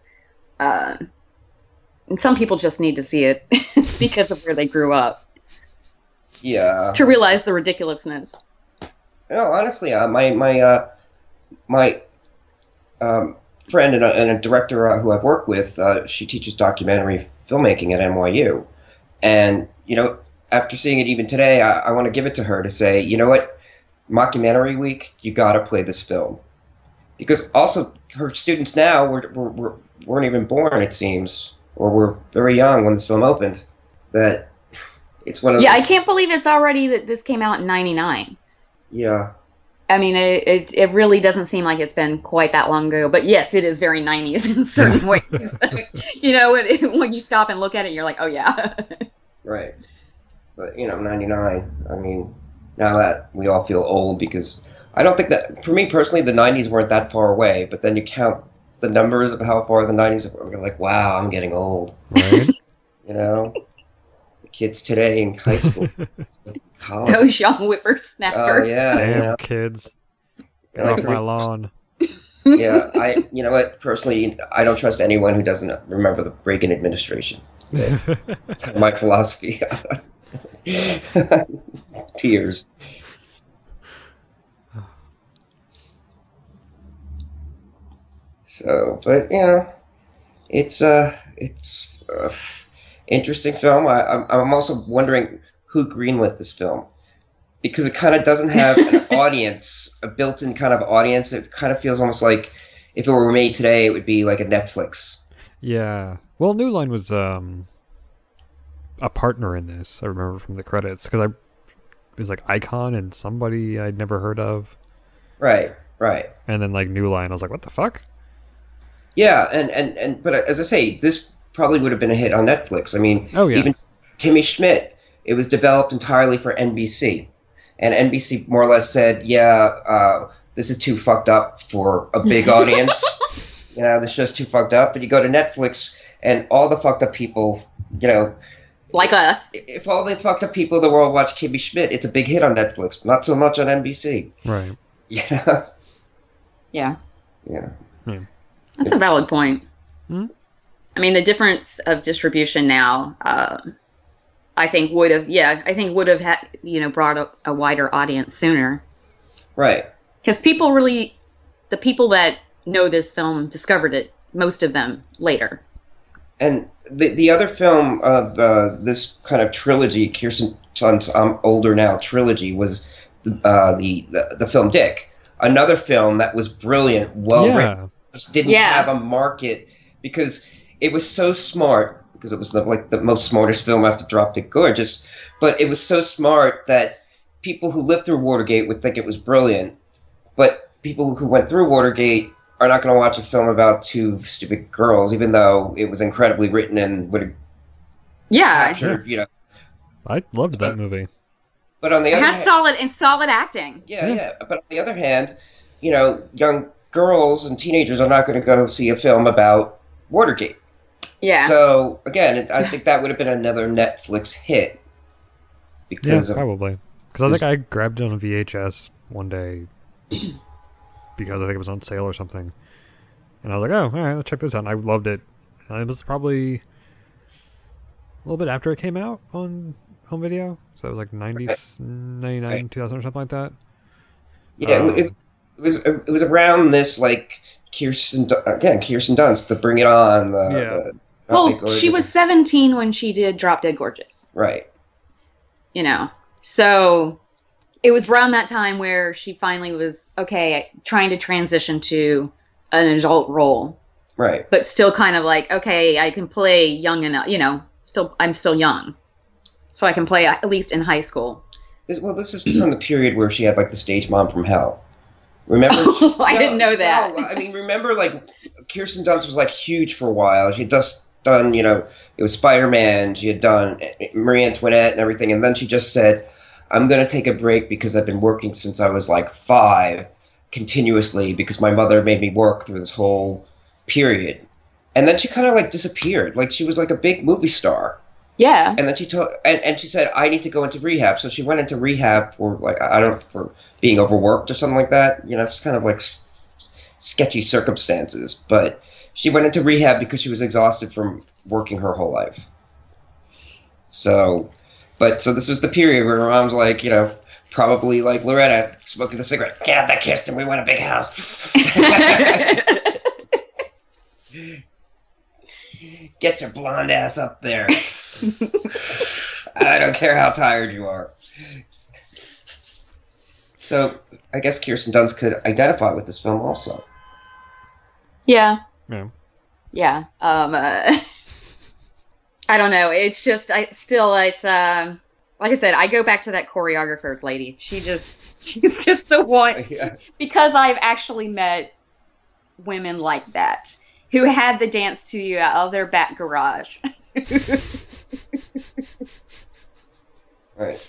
S1: Uh, and some people just need to see it because of where they grew up.
S3: Yeah.
S1: To realize the ridiculousness.
S3: No, honestly, uh, my my uh, my um, friend and a, and a director uh, who I've worked with, uh, she teaches documentary filmmaking at NYU, and you know, after seeing it even today, I, I want to give it to her to say, you know what, mockumentary week, you got to play this film, because also her students now were, were, were weren't even born, it seems, or were very young when this film opened. That
S1: it's one of yeah, the, I can't believe it's already that this came out in '99.
S3: Yeah,
S1: I mean, it, it, it really doesn't seem like it's been quite that long ago, but yes, it is very 90s in certain ways. you know, it, it, when you stop and look at it, you're like, oh yeah.
S3: right. But, you know, 99, I mean, now that we all feel old because I don't think that, for me personally, the 90s weren't that far away, but then you count the numbers of how far the 90s are, like, wow, I'm getting old. Right? you know? kids today in high school.
S1: Those young whippersnappers. Oh,
S3: yeah.
S2: Damn kids. Get off my
S3: lawn. yeah, I. You know what? Personally, I don't trust anyone who doesn't remember the Reagan administration. That's my philosophy. Tears. So, but you know, it's uh, it's. Uh, interesting film. I, am I'm, I'm also wondering who greenlit this film because it kind of doesn't have an audience, a built-in kind of audience. It kind of feels almost like if it were made today, it would be like a Netflix.
S2: Yeah. Well, New Line was um, a partner in this. I remember from the credits because I it was like Icon and somebody I'd never heard of.
S3: Right. Right.
S2: And then like New Line, I was like, what the fuck?
S3: Yeah, and and and but uh, as I say, this probably would have been a hit on Netflix. I mean,
S2: oh, yeah. even
S3: Kimmy Schmidt, it was developed entirely for NBC. And NBC more or less said, yeah, uh, this is too fucked up for a big audience. you know, this show's too fucked up. But you go to Netflix, and all the fucked up people, you know,
S1: like us.
S3: If all the fucked up people in the world watch Kimmy Schmidt, it's a big hit on Netflix, not so much on NBC.
S2: Right. Yeah.
S1: Yeah. Yeah.
S3: yeah.
S1: Hmm. That's a valid point. Hmm? I mean, the difference of distribution now, uh, I think would have, yeah, I think would have had, you know, brought a, a wider audience sooner.
S3: Right.
S1: Because people really, the people that know this film discovered it, most of them later.
S3: And the the other film of uh, this kind of trilogy, Kirsten I'm older now trilogy, was the, uh, the, the, the film Dick, another film that was brilliant, well yeah. written, just didn't yeah. have a market because it was so smart because it was the, like the most smartest film after Drop Dead Gorgeous, but it was so smart that people who lived through Watergate would think it was brilliant, but people who went through Watergate are not going to watch a film about two stupid girls, even though it was incredibly written and would.
S1: Yeah, sure. You
S2: know, I loved that movie.
S3: But on the it other
S1: has hand, solid and solid acting.
S3: Yeah, yeah, yeah. But on the other hand, you know, young girls and teenagers are not going to go see a film about Watergate.
S1: Yeah.
S3: So again, I think that would have been another Netflix hit.
S2: Because yeah, probably. Because I think I grabbed it on VHS one day because I think it was on sale or something, and I was like, "Oh, all right, let's check this out." And I loved it. And it was probably a little bit after it came out on home video, so it was like 90, right. 99, right. 2000 or something like that.
S3: Yeah, um, it, it was it was around this like Kirsten again Kirsten Dunst the Bring It On the, yeah. the
S1: well, she was 17 when she did Drop Dead Gorgeous.
S3: Right.
S1: You know, so it was around that time where she finally was okay, trying to transition to an adult role.
S3: Right.
S1: But still kind of like, okay, I can play young enough, you know, still, I'm still young. So I can play at least in high school.
S3: This, well, this is from the period where she had like the stage mom from hell.
S1: Remember? Oh, she, I no, didn't know that.
S3: No, I mean, remember like Kirsten Dunst was like huge for a while. She does done, you know, it was Spider Man, she had done Marie Antoinette and everything. And then she just said, I'm going to take a break because I've been working since I was like five continuously because my mother made me work through this whole period. And then she kind of like disappeared. Like she was like a big movie star.
S1: Yeah.
S3: And then she told, and, and she said, I need to go into rehab. So she went into rehab for like I don't for being overworked or something like that. You know, it's kind of like sketchy circumstances. But she went into rehab because she was exhausted from working her whole life. So, but so this was the period where her mom's like, you know, probably like Loretta smoking the cigarette. Get out that kitchen. We want a big house. Get your blonde ass up there. I don't care how tired you are. So I guess Kirsten Dunst could identify with this film also.
S1: Yeah. Yeah. Yeah. Um, uh, I don't know. It's just I still it's um like I said I go back to that choreographer lady. She just she's just the one yeah. because I've actually met women like that who had the dance to you out of their back garage.
S3: right.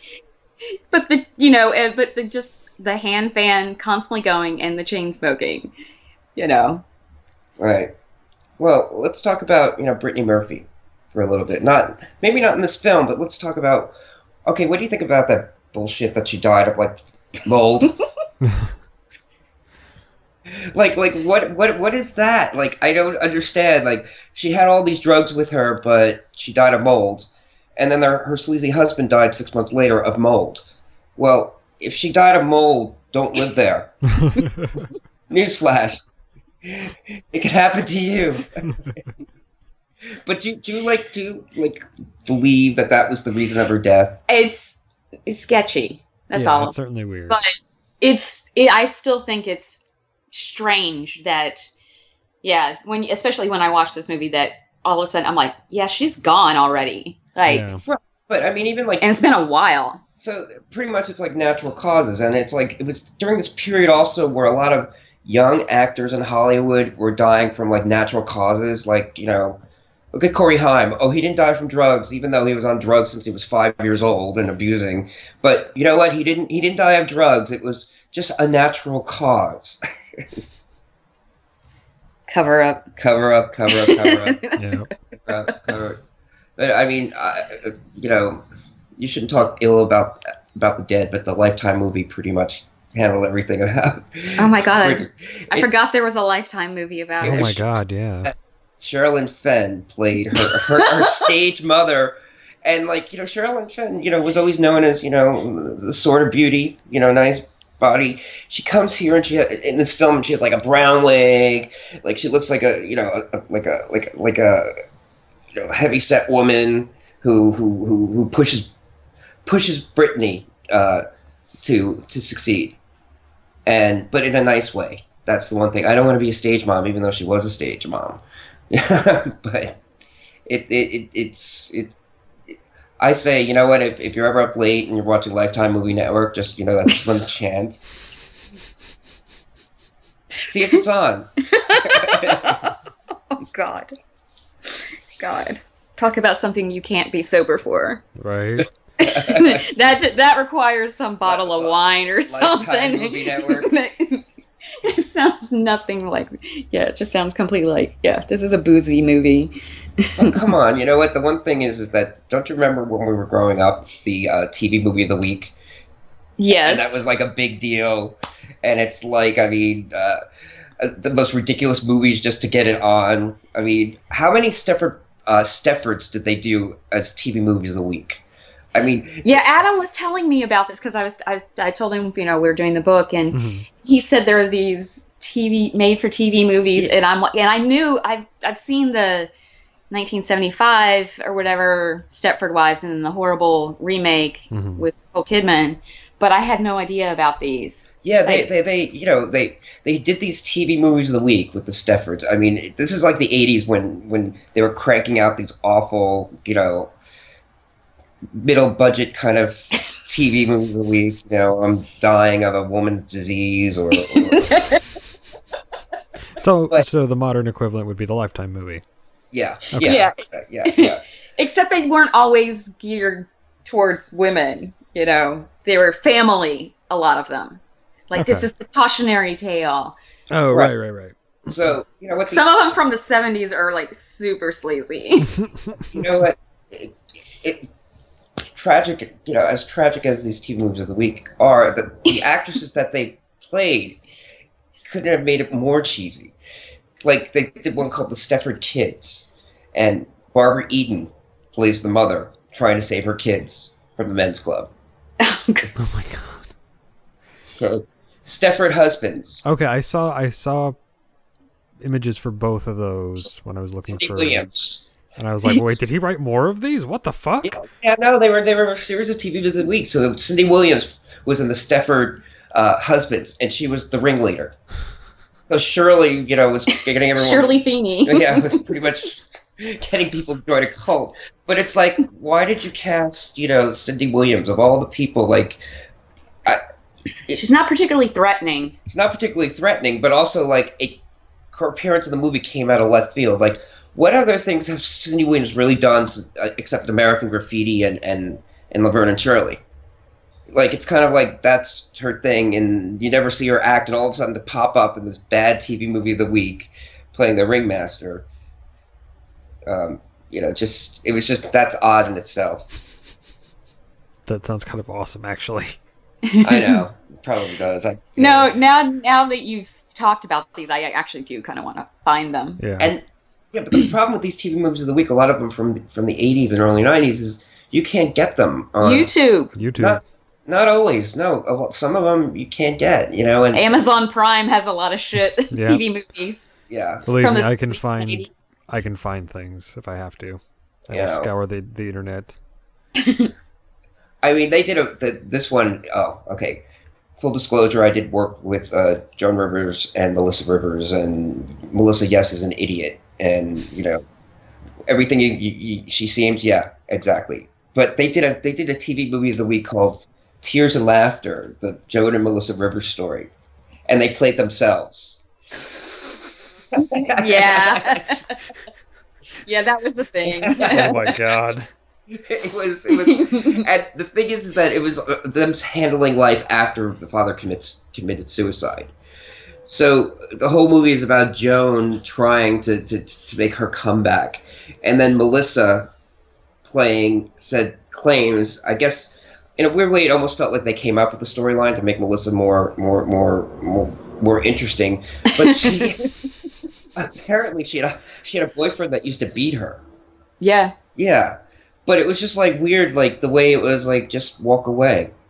S1: But the you know but the just the hand fan constantly going and the chain smoking, you know.
S3: Right. Well, let's talk about you know Brittany Murphy for a little bit. Not maybe not in this film, but let's talk about. Okay, what do you think about that bullshit that she died of like mold? like like what what what is that? Like I don't understand. Like she had all these drugs with her, but she died of mold, and then her sleazy husband died six months later of mold. Well, if she died of mold, don't live there. Newsflash it could happen to you. but do, do you like do you, like believe that that was the reason of her death?
S1: It's, it's sketchy. That's yeah, all. It's
S2: certainly weird. But
S1: it's it, I still think it's strange that yeah when especially when I watch this movie that all of a sudden I'm like yeah she's gone already like. Yeah.
S3: But I mean, even like,
S1: and it's been a while.
S3: So pretty much, it's like natural causes, and it's like it was during this period also where a lot of young actors in Hollywood were dying from like natural causes, like you know, look at Corey Haim. Oh, he didn't die from drugs, even though he was on drugs since he was five years old and abusing. But you know what? He didn't. He didn't die of drugs. It was just a natural cause. cover up. Cover up. Cover up. Cover up. yeah. Cover up, cover up. But I mean, I, you know, you shouldn't talk ill about about the dead, but the Lifetime movie pretty much handle everything
S1: about. Oh my god, I forgot there was a Lifetime movie about.
S2: Oh
S1: it.
S2: Oh my god, yeah. Uh,
S3: Sherilyn Fenn played her, her, her stage mother. And like you know, Sherilyn Fenn, you know, was always known as you know the sort of beauty, you know, nice body. She comes here and she in this film she has like a brown leg, like she looks like a you know a, like a like like a you know heavy set woman who who who, who pushes pushes Brittany uh, to to succeed and but in a nice way. That's the one thing. I don't want to be a stage mom, even though she was a stage mom. but it, it, it it's it, it. I say, you know what? If, if you're ever up late and you're watching Lifetime Movie Network, just you know that's slim chance. See if it's on.
S1: oh God, God, talk about something you can't be sober for.
S2: Right.
S1: that that requires some bottle of uh, wine or something. it sounds nothing like. Yeah, it just sounds completely like. Yeah, this is a boozy movie.
S3: oh, come on, you know what? The one thing is, is that don't you remember when we were growing up, the uh, TV movie of the week?
S1: Yes,
S3: and that was like a big deal. And it's like, I mean. Uh, uh the most ridiculous movies just to get it on. I mean, how many Stepford uh, Stepfords did they do as TV movies of the week? I mean,
S1: yeah. Adam was telling me about this because I was I, I told him you know we are doing the book and mm-hmm. he said there are these TV made for TV movies yeah. and I'm and I knew I've I've seen the 1975 or whatever Stepford Wives and then the horrible remake mm-hmm. with Nicole Kidman, but I had no idea about these.
S3: Yeah, they, like, they, they, you know, they, they did these TV movies of the week with the Stepfords. I mean, this is like the '80s when, when they were cranking out these awful, you know, middle budget kind of TV movie of the week. You know, I'm dying of a woman's disease or.
S2: or so, but, so the modern equivalent would be the Lifetime movie.
S1: Yeah, okay. yeah, yeah, yeah. Except they weren't always geared towards women. You know, they were family. A lot of them, like okay. this is the cautionary tale.
S2: Oh right, right, right. right.
S3: So you know what?
S1: Some of them from the '70s are like super sleazy.
S3: you know what? It, it, tragic, you know, as tragic as these two moves of the week are, the, the actresses that they played couldn't have made it more cheesy. Like they did one called The Stepford Kids, and Barbara Eden plays the mother trying to save her kids from the men's club.
S2: Oh, oh, my god.
S3: So, Stepford Husbands.
S2: Okay, I saw I saw images for both of those when I was looking Steve for Williams. And I was like, wait, did he write more of these? What the fuck?
S3: Yeah, yeah no, they were they were a series of TV visit week. So Cindy Williams was in the Stepford uh, Husbands, and she was the ringleader. So Shirley, you know, was getting everyone.
S1: Shirley Feeney.
S3: yeah, was pretty much getting people to join a cult. But it's like, why did you cast, you know, Cindy Williams of all the people? Like,
S1: I, it, she's not particularly threatening. She's
S3: not particularly threatening, but also like her appearance in the movie came out of left field. Like, what other things have Cindy Williams really done uh, except American Graffiti and, and, and Laverne and Shirley? Like, it's kind of like that's her thing, and you never see her act, and all of a sudden to pop up in this bad TV movie of the week playing the Ringmaster. Um, you know, just, it was just, that's odd in itself.
S2: That sounds kind of awesome, actually.
S3: I know. Probably does. I,
S1: no, know. now now that you've talked about these, I actually do kind of want to find them.
S2: Yeah.
S3: And yeah, but the problem with these TV movies of the week, a lot of them from from the '80s and early '90s, is you can't get them
S1: on YouTube.
S2: YouTube. Not,
S3: not always. No, some of them you can't get. You know, and
S1: Amazon Prime has a lot of shit yeah. TV
S3: movies.
S2: Yeah, believe me, I can find I can find things if I have to. I scour the the internet.
S3: I mean, they did a the, this one. Oh, okay. Full disclosure: I did work with uh, Joan Rivers and Melissa Rivers, and Melissa Yes is an idiot, and you know everything you, you, you, she seems. Yeah, exactly. But they did a they did a TV movie of the week called Tears and Laughter, the Joan and Melissa Rivers story, and they played themselves.
S1: yeah. yeah, that was a thing.
S2: oh my god. It
S3: was, it was and the thing is, is that it was uh, them handling life after the father commits committed suicide. So the whole movie is about Joan trying to, to, to make her comeback. And then Melissa playing said claims, I guess in a weird way it almost felt like they came up with the storyline to make Melissa more more more more, more interesting. But she apparently she had a she had a boyfriend that used to beat her.
S1: Yeah.
S3: Yeah. But it was just like weird, like the way it was like just walk away.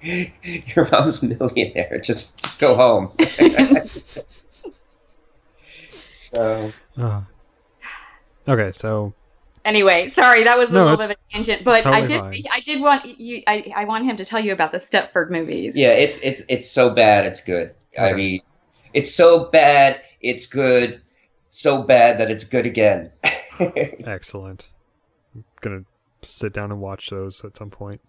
S3: Your mom's millionaire. Just, just go home. so. Uh,
S2: okay, so.
S1: Anyway, sorry that was no, a little bit of a tangent, but totally I did fine. I did want you I, I want him to tell you about the Stepford movies.
S3: Yeah, it's it's it's so bad, it's good. Okay. I mean, it's so bad, it's good, so bad that it's good again.
S2: Excellent. I'm gonna sit down and watch those at some point.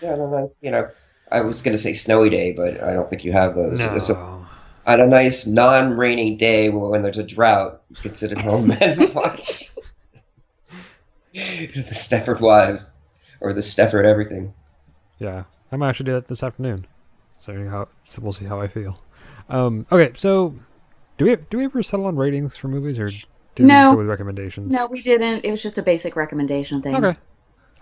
S3: Yeah, and you know, I was going to say snowy day, but I don't think you have those. No. on a nice non-rainy day when there's a drought, you can sit at home and watch the Stepford Wives or the Stepford Everything.
S2: Yeah, I might actually do that this afternoon. So, how, so we'll see how I feel. Um, okay, so do we do we ever settle on ratings for movies or
S1: do no. we just
S2: go with recommendations?
S1: No, we didn't. It was just a basic recommendation thing.
S2: Okay,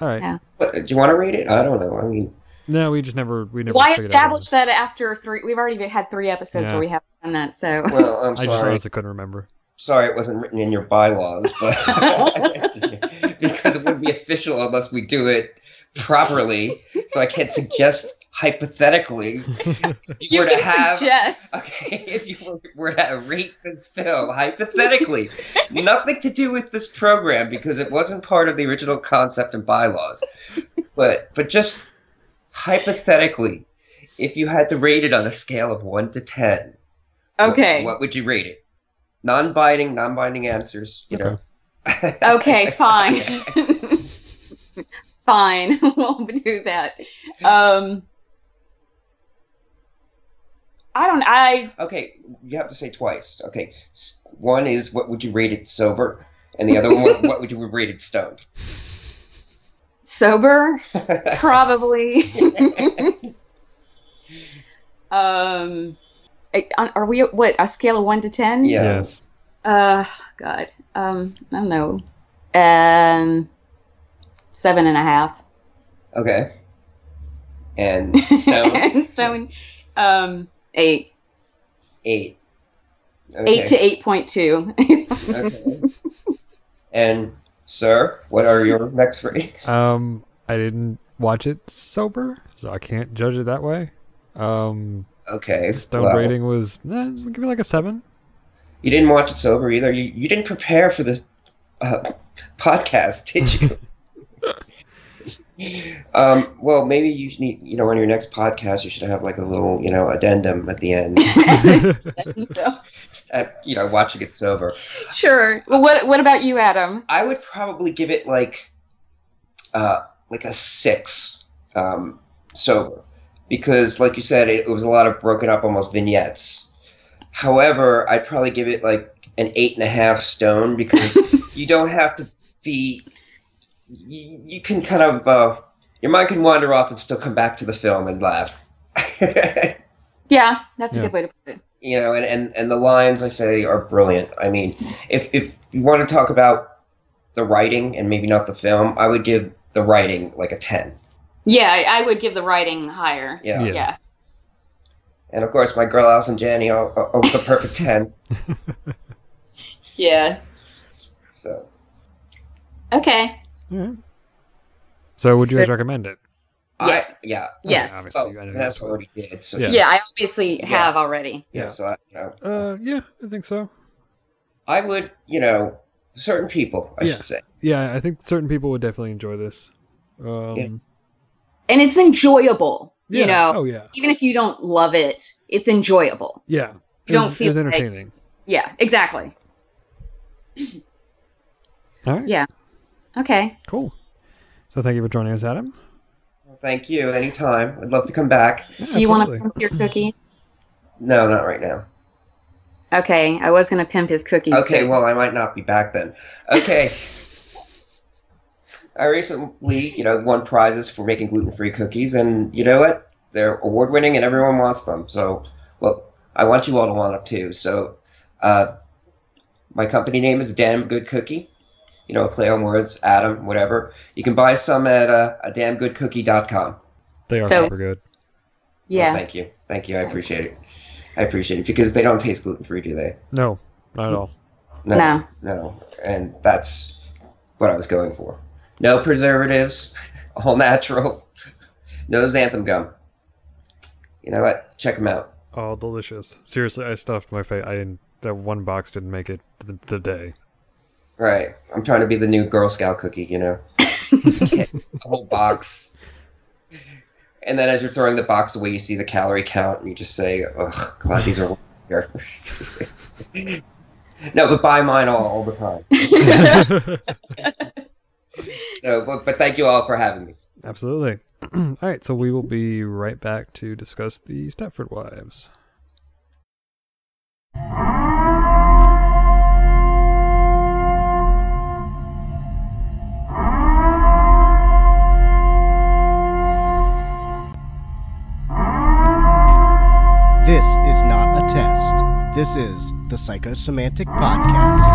S3: all right. Yeah. do you want to read it? I don't know. I mean,
S2: no, we just never we never.
S1: Why establish that after three? We've already had three episodes yeah. where we haven't done that. So well, I'm
S2: sorry. I just couldn't remember.
S3: Sorry, it wasn't written in your bylaws, but because it wouldn't be official unless we do it properly. So I can't suggest hypothetically,
S1: if you, were to have suggest.
S3: okay, if you were, to rate this film hypothetically, nothing to do with this program because it wasn't part of the original concept and bylaws, but but just hypothetically, if you had to rate it on a scale of one to ten,
S1: okay,
S3: what, what would you rate it? Non-binding, non-binding answers. You know.
S1: okay, fine. fine. we'll do that. Um, I don't. I
S3: okay. You have to say twice. Okay, one is what would you rate it sober, and the other one what, would you rate it stoned?
S1: Sober, probably. um, are we what a scale of one to ten?
S2: Yes.
S1: Uh, God. Um, I don't know. Um, seven and a half.
S3: Okay. And stone. and
S1: stone. Um Eight. Eight. Okay. Eight to eight point two. okay.
S3: And sir, what are your next rates?
S2: Um, I didn't watch it sober, so I can't judge it that way. Um,
S3: okay.
S2: Stone well, rating was eh, give me like a seven.
S3: You didn't watch it sober either. You you didn't prepare for this uh, podcast, did you? Um, well, maybe you need, you know, on your next podcast, you should have like a little, you know, addendum at the end. so. at, uh, you know, watching it sober.
S1: Sure. Well, what what about you, Adam?
S3: I would probably give it like, uh, like a six, um, sober, because like you said, it, it was a lot of broken up, almost vignettes. However, I'd probably give it like an eight and a half stone because you don't have to be you, can kind of uh, your mind can wander off and still come back to the film and laugh.
S1: yeah, that's a yeah. good way to put it. You
S3: know, and, and, and the lines I say are brilliant. I mean, if if you want to talk about the writing and maybe not the film, I would give the writing like a ten.
S1: Yeah, I, I would give the writing higher. Yeah. yeah. yeah.
S3: And of course, my girl Allison Janney, oh, oh, the perfect ten.
S1: yeah.
S3: So.
S1: Okay. Yeah.
S2: So, would you guys recommend it?
S3: Yeah. I, yeah.
S1: Yes. I oh, that's, what we did. So yeah. yeah. I obviously yeah. have already.
S3: Yeah. yeah so I,
S2: uh, yeah, I think so.
S3: I would, you know, certain people, I should say.
S2: Yeah, I think certain people would definitely enjoy this. Um,
S1: and it's enjoyable. You know.
S2: Oh yeah.
S1: Even if you don't love it, it's enjoyable.
S2: Yeah.
S1: You don't feel entertaining. Like, yeah. Exactly.
S2: All right.
S1: Yeah. Okay.
S2: Cool. So thank you for joining us, Adam.
S3: Well, thank you. Anytime. I'd love to come back.
S1: Yeah, Do you want to pimp your cookies?
S3: No, not right now.
S1: Okay, I was going to pimp his cookies.
S3: Okay, but... well, I might not be back then. Okay. I recently, you know, won prizes for making gluten-free cookies, and you know what? They're award-winning, and everyone wants them. So, well, I want you all to want them too. So, uh, my company name is Damn Good Cookie you know, play on words, Adam, whatever. You can buy some at uh, a damngoodcookie.com.
S2: They are so, super good.
S1: Yeah.
S3: Well, thank you. Thank you. I appreciate it. I appreciate it because they don't taste gluten free, do they?
S2: No, not at all.
S1: No,
S3: no. No. And that's what I was going for. No preservatives, all natural, no xanthan gum. You know what? Check them out.
S2: Oh, delicious. Seriously, I stuffed my face. I didn't, that one box didn't make it the, the day.
S3: Right. I'm trying to be the new Girl Scout cookie, you know. whole box. And then as you're throwing the box away, you see the calorie count, and you just say, "Ugh, glad these are here." no, but buy mine all, all the time. so, but, but thank you all for having me.
S2: Absolutely. all right, so we will be right back to discuss the Stepford Wives.
S23: This is the Psychosemantic Podcast.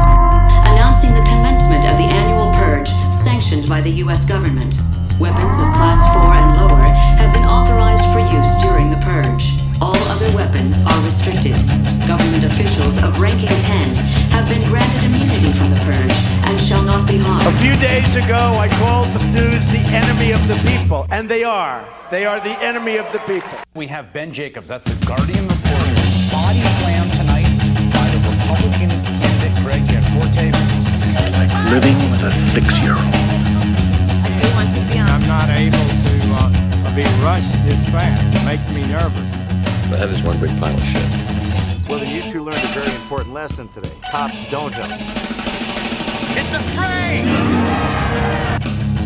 S24: Announcing the commencement of the annual purge sanctioned by the U.S. government. Weapons of Class 4 and lower have been authorized for use during the purge. All other weapons are restricted. Government officials of ranking 10 have been granted immunity from the purge and shall not be harmed.
S25: A few days ago, I called the news the enemy of the people, and they are. They are the enemy of the people.
S26: We have Ben Jacobs, that's the Guardian reporter.
S27: Living with a six-year-old. I do want to
S28: be on. I'm not able to uh, be rushed this fast. It makes me nervous.
S29: That is one big pile of shit.
S30: Well, then you two learned a very important lesson today. Cops don't help. It's a frame!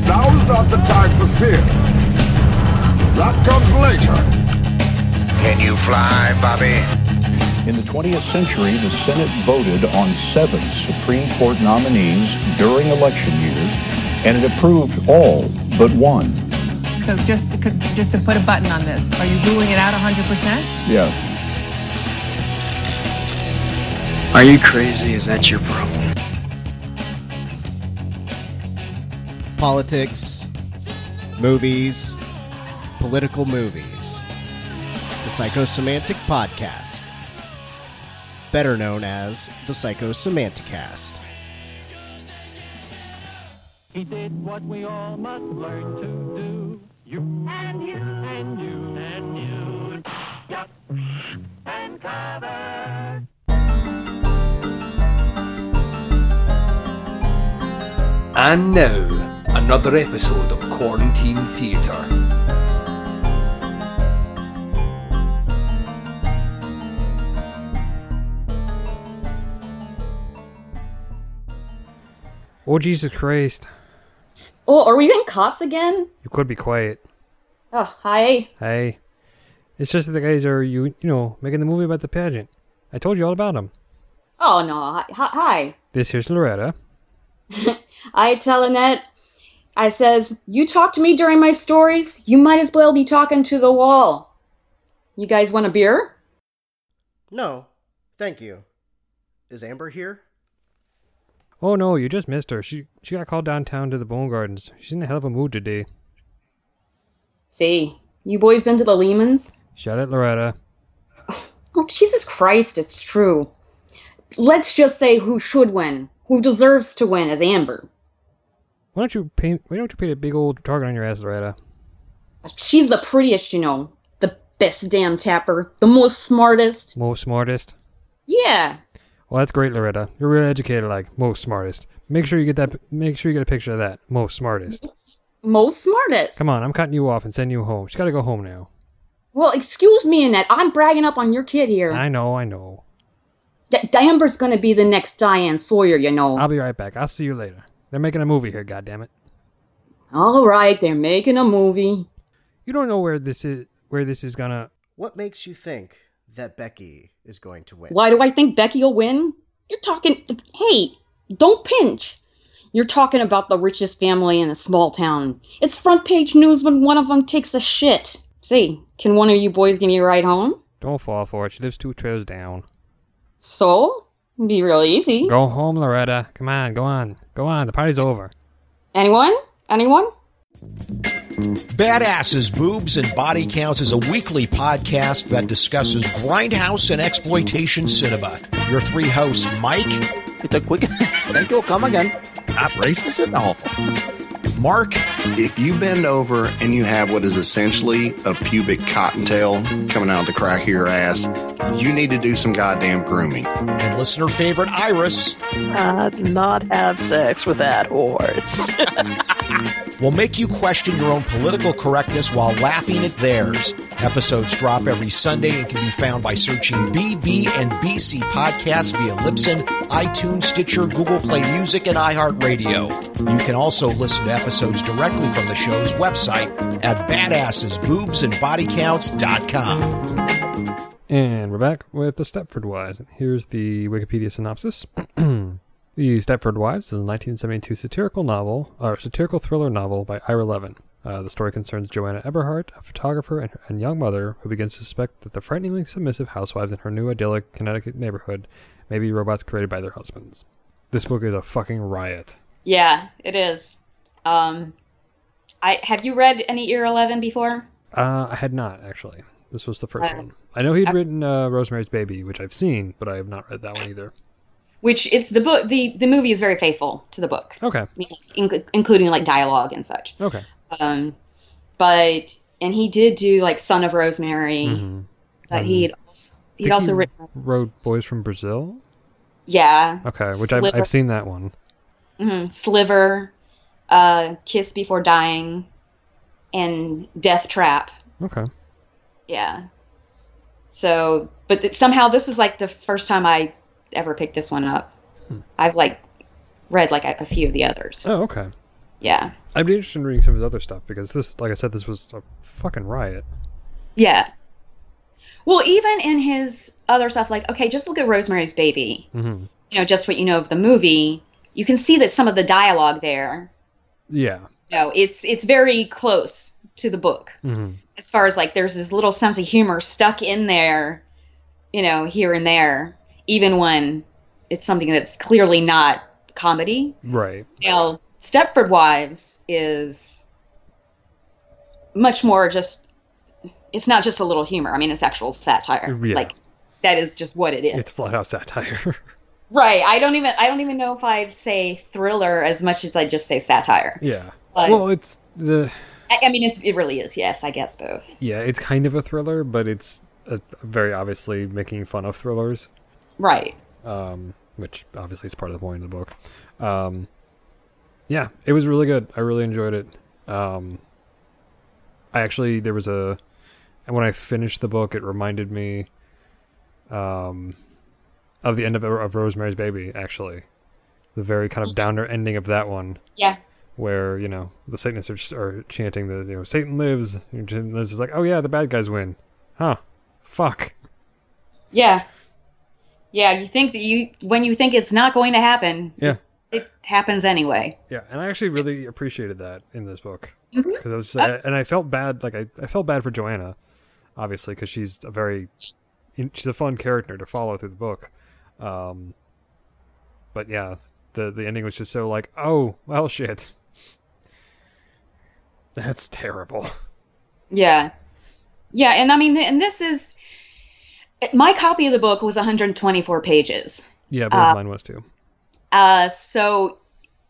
S31: Now's not the time for fear. That comes later.
S32: Can you fly, Bobby?
S33: In the 20th century, the Senate voted on seven Supreme Court nominees during election years, and it approved all but one.
S34: So just to, just to put a button on this, are you ruling it out 100%?
S33: Yeah.
S35: Are you crazy? Is that your problem?
S36: Politics, movies, political movies. The Psychosemantic Podcast better known as the Psycho Semanticast.
S37: He did what we all must learn to do. You and you and you and you. Duck and cover.
S38: And now, another episode of Quarantine Theatre.
S2: Oh Jesus Christ!
S39: Oh, are we getting cops again?
S2: You could be quiet.
S39: Oh, hi.
S2: Hey, it's just that the guys are you you know making the movie about the pageant. I told you all about them.
S39: Oh no! Hi.
S2: This here's Loretta.
S39: I tell Annette. I says, "You talk to me during my stories. You might as well be talking to the wall." You guys want a beer?
S40: No, thank you. Is Amber here?
S2: Oh no, you just missed her. She she got called downtown to the Bone Gardens. She's in a hell of a mood today.
S39: Say, you boys been to the Leemans?
S2: Shut it, Loretta.
S39: Oh, Jesus Christ, it's true. Let's just say who should win, who deserves to win, is Amber.
S2: Why don't you paint? Why don't you paint a big old target on your ass, Loretta?
S39: She's the prettiest, you know, the best damn tapper, the most smartest.
S2: Most smartest.
S39: Yeah,
S2: well, that's great, Loretta. You're real educated, like most smartest. Make sure you get that. Make sure you get a picture of that most smartest.
S39: Most smartest.
S2: Come on, I'm cutting you off and sending you home. She's got to go home now.
S39: Well, excuse me, Annette. I'm bragging up on your kid here.
S2: I know, I know.
S39: D- Diamber's gonna be the next Diane Sawyer, you know.
S2: I'll be right back. I'll see you later. They're making a movie here. God damn it.
S39: All right, they're making a movie.
S2: You don't know where this is. Where this is gonna.
S41: What makes you think that Becky is going to win.
S39: Why do I think Becky will win? You're talking, hey, don't pinch. You're talking about the richest family in a small town. It's front page news when one of them takes a shit. See, can one of you boys give me a ride home?
S2: Don't fall for it. She lives two trails down.
S39: So? Be real easy.
S2: Go home, Loretta. Come on, go on. Go on. The party's over.
S39: Anyone? Anyone?
S42: Badasses, Boobs, and Body Counts is a weekly podcast that discusses grindhouse and exploitation cinema. Your three hosts, Mike.
S43: It's a quick. Thank you. Come again.
S44: Not racist at all.
S45: Mark. If you bend over and you have what is essentially a pubic cottontail coming out of the crack of your ass, you need to do some goddamn grooming. And
S46: listener favorite Iris.
S47: I'd uh, not have sex with that horse.
S46: will make you question your own political correctness while laughing at theirs. Episodes drop every Sunday and can be found by searching BB and BC podcasts via Libsyn, iTunes, Stitcher, Google Play Music, and iHeartRadio. You can also listen to episodes directly from the show's website at badassesboobsandbodycounts.com.
S2: And we're back with the Stepford Wise. And here's the Wikipedia synopsis. The Stepford Wives is a 1972 satirical novel, or uh, satirical thriller novel by Ira Levin. Uh, the story concerns Joanna Eberhart, a photographer and, and, young mother, who begins to suspect that the frighteningly submissive housewives in her new idyllic Connecticut neighborhood may be robots created by their husbands. This book is a fucking riot.
S1: Yeah, it is. Um, I have you read any Ira Levin before?
S2: Uh, I had not actually. This was the first uh, one. I know he'd I, written uh, Rosemary's Baby, which I've seen, but I have not read that one either
S1: which it's the book the the movie is very faithful to the book
S2: okay
S1: in, including like dialogue and such
S2: okay
S1: um but and he did do like son of rosemary mm-hmm. but um, he'd also, he'd also he written
S2: wrote boys from brazil
S1: yeah
S2: okay which I've, I've, seen that one
S1: mm-hmm. sliver uh kiss before dying and death trap
S2: okay
S1: yeah so but th- somehow this is like the first time i ever picked this one up. Hmm. I've like read like a, a, few of the others.
S2: Oh, okay.
S1: Yeah.
S2: I'd be interested in reading some of his other stuff because this, like I said, this was a fucking riot.
S1: Yeah. Well, even in his other stuff, like okay, just look at Rosemary's Baby. Mm-hmm. You know, just what you know of the movie. You can see that some of the dialogue there.
S2: Yeah.
S1: So it's it's very close to the book
S2: mm-hmm.
S1: as far as like there's this little sense of humor stuck in there, you know, here and there even when it's something that's clearly not comedy.
S2: Right.
S1: You now, Stepford Wives is much more just it's not just a little humor. I mean, it's actual satire. Yeah. Like that is just what it is.
S2: It's flat out satire.
S1: right. I don't even I don't even know if I'd say thriller as much as I just say satire.
S2: Yeah. But, well, it's the I,
S1: I mean, it's it really is. Yes, I guess both.
S2: Yeah, it's kind of a thriller, but it's a, uh, very obviously making fun of thrillers.
S1: Right.
S2: Um, which obviously is part of the point of the book. Um, yeah, it was really good. I really enjoyed it. Um, I actually there was a when I finished the book, it reminded me um, of the end of, of Rosemary's Baby. Actually, the very kind of mm-hmm. downer ending of that one.
S1: Yeah.
S2: Where you know the Satanists are, are chanting the you know Satan lives. And Liz is like, oh yeah, the bad guys win, huh? Fuck.
S1: Yeah. Yeah, you think that you when you think it's not going to happen.
S2: Yeah.
S1: It happens anyway.
S2: Yeah, and I actually really appreciated that in this book because mm-hmm. I was, uh, and I felt bad. Like I, I felt bad for Joanna, obviously, because she's a very, she's a fun character to follow through the book. Um, but yeah, the the ending was just so like, oh well, shit, that's terrible.
S1: Yeah, yeah, and I mean, and this is my copy of the book was 124 pages.
S2: Yeah, uh, mine was too.
S1: Uh, so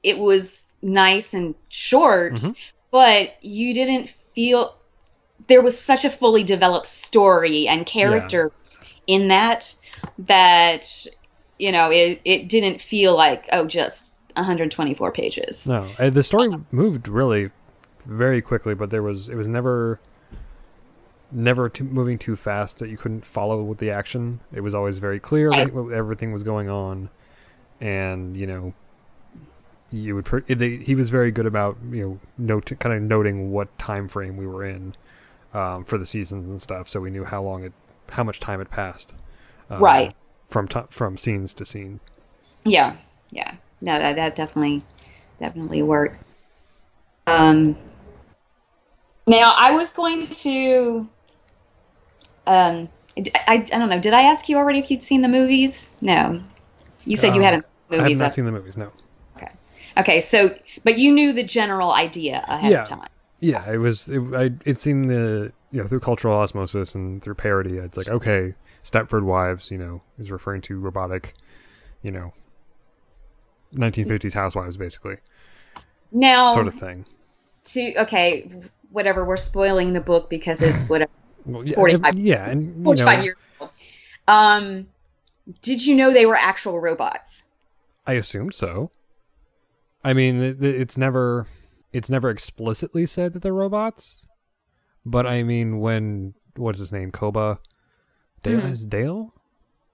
S1: it was nice and short, mm-hmm. but you didn't feel there was such a fully developed story and characters yeah. in that that you know it it didn't feel like oh just 124 pages.
S2: No, uh, the story uh-huh. moved really very quickly, but there was it was never never too, moving too fast that you couldn't follow with the action. It was always very clear I, what everything was going on, and you know, you would. they, he was very good about you know note kind of noting what time frame we were in um, for the seasons and stuff, so we knew how long it, how much time had passed,
S1: um, right
S2: from from scenes to scene.
S1: Yeah, yeah, no, that that definitely definitely works. Um, now I was going to um, I, I don't know. Did I ask you already if you'd seen the movies? No, you said um, you hadn't
S2: seen the movies. I've not uh, seen the movies. No.
S1: Okay. Okay. So, but you knew the general idea ahead yeah. of time.
S2: Yeah, it was. It, I it's seen the you know through cultural osmosis and through parody. It's like okay, Stepford Wives. You know, is referring to robotic. You know, 1950s housewives, basically.
S1: Now,
S2: sort of thing.
S1: To okay, whatever. We're spoiling the book because it's whatever
S2: well, yeah, 45 yeah, and,
S1: 45 know, years old. Um, did you know they were actual robots?
S2: I assumed so. I mean, it's never it's never explicitly said that they're robots, but I mean, when what's his name, Coba, hmm. Dale, mm-hmm. Dale,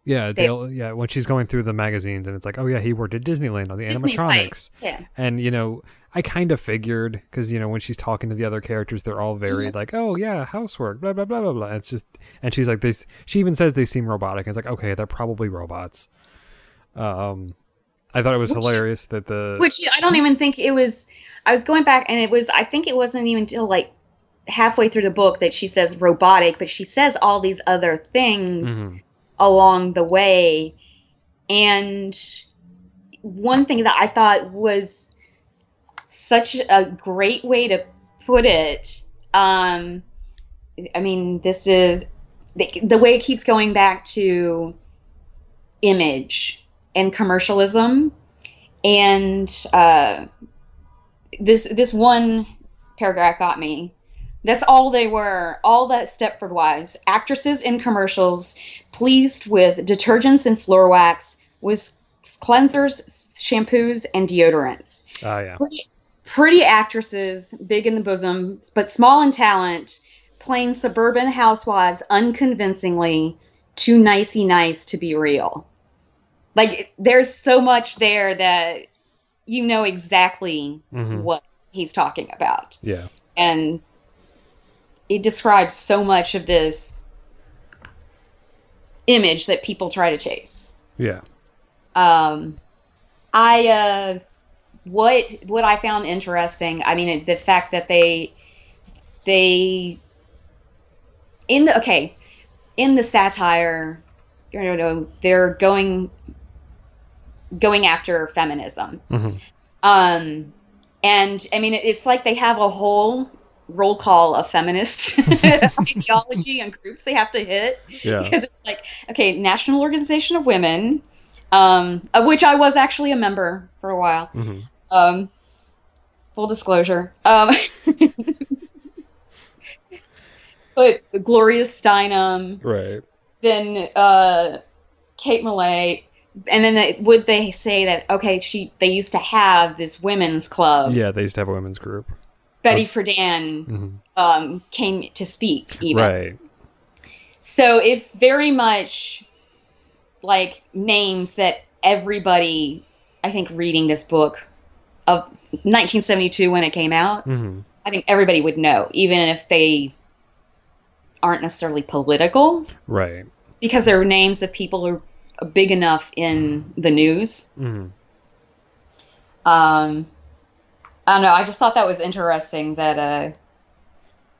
S2: yeah, they, Dale, yeah. When she's going through the magazines, and it's like, oh yeah, he worked at Disneyland on the Disney animatronics.
S1: Fight. Yeah.
S2: And you know, I kind of figured because you know when she's talking to the other characters, they're all very yes. like, oh yeah, housework, blah blah blah blah blah. It's just, and she's like, this. She even says they seem robotic. And it's like, okay, they're probably robots. Um, I thought it was which hilarious that the
S1: which I don't even think it was. I was going back, and it was. I think it wasn't even till like halfway through the book that she says robotic, but she says all these other things. Mm-hmm along the way. And one thing that I thought was such a great way to put it. Um, I mean, this is the, the way it keeps going back to image and commercialism, and uh, this this one paragraph got me that's all they were, all that Stepford wives, actresses in commercials, pleased with detergents and floor wax, with cleansers, shampoos, and deodorants.
S2: Oh, yeah.
S1: Pretty, pretty actresses, big in the bosom, but small in talent, plain suburban housewives unconvincingly, too nicey nice to be real. Like, there's so much there that you know exactly mm-hmm. what he's talking about.
S2: Yeah.
S1: And it describes so much of this image that people try to chase.
S2: Yeah.
S1: Um, I uh, what what I found interesting. I mean, the fact that they they in the okay in the satire, you know, they're going going after feminism.
S2: Mm-hmm.
S1: Um, and I mean, it's like they have a whole roll call of feminist ideology and groups they have to hit
S2: yeah.
S1: because it's like okay national organization of women um, of which i was actually a member for a while mm-hmm. um, full disclosure um, but gloria steinem
S2: right
S1: then uh, kate millett and then they, would they say that okay she they used to have this women's club
S2: yeah they used to have a women's group
S1: Betty Friedan mm-hmm. um, came to speak, even.
S2: Right.
S1: So it's very much like names that everybody, I think, reading this book of 1972 when it came out,
S2: mm-hmm. I
S1: think everybody would know, even if they aren't necessarily political.
S2: Right.
S1: Because there are names of people who are big enough in the news. Mm-hmm. Um, I don't know. I just thought that was interesting that, uh,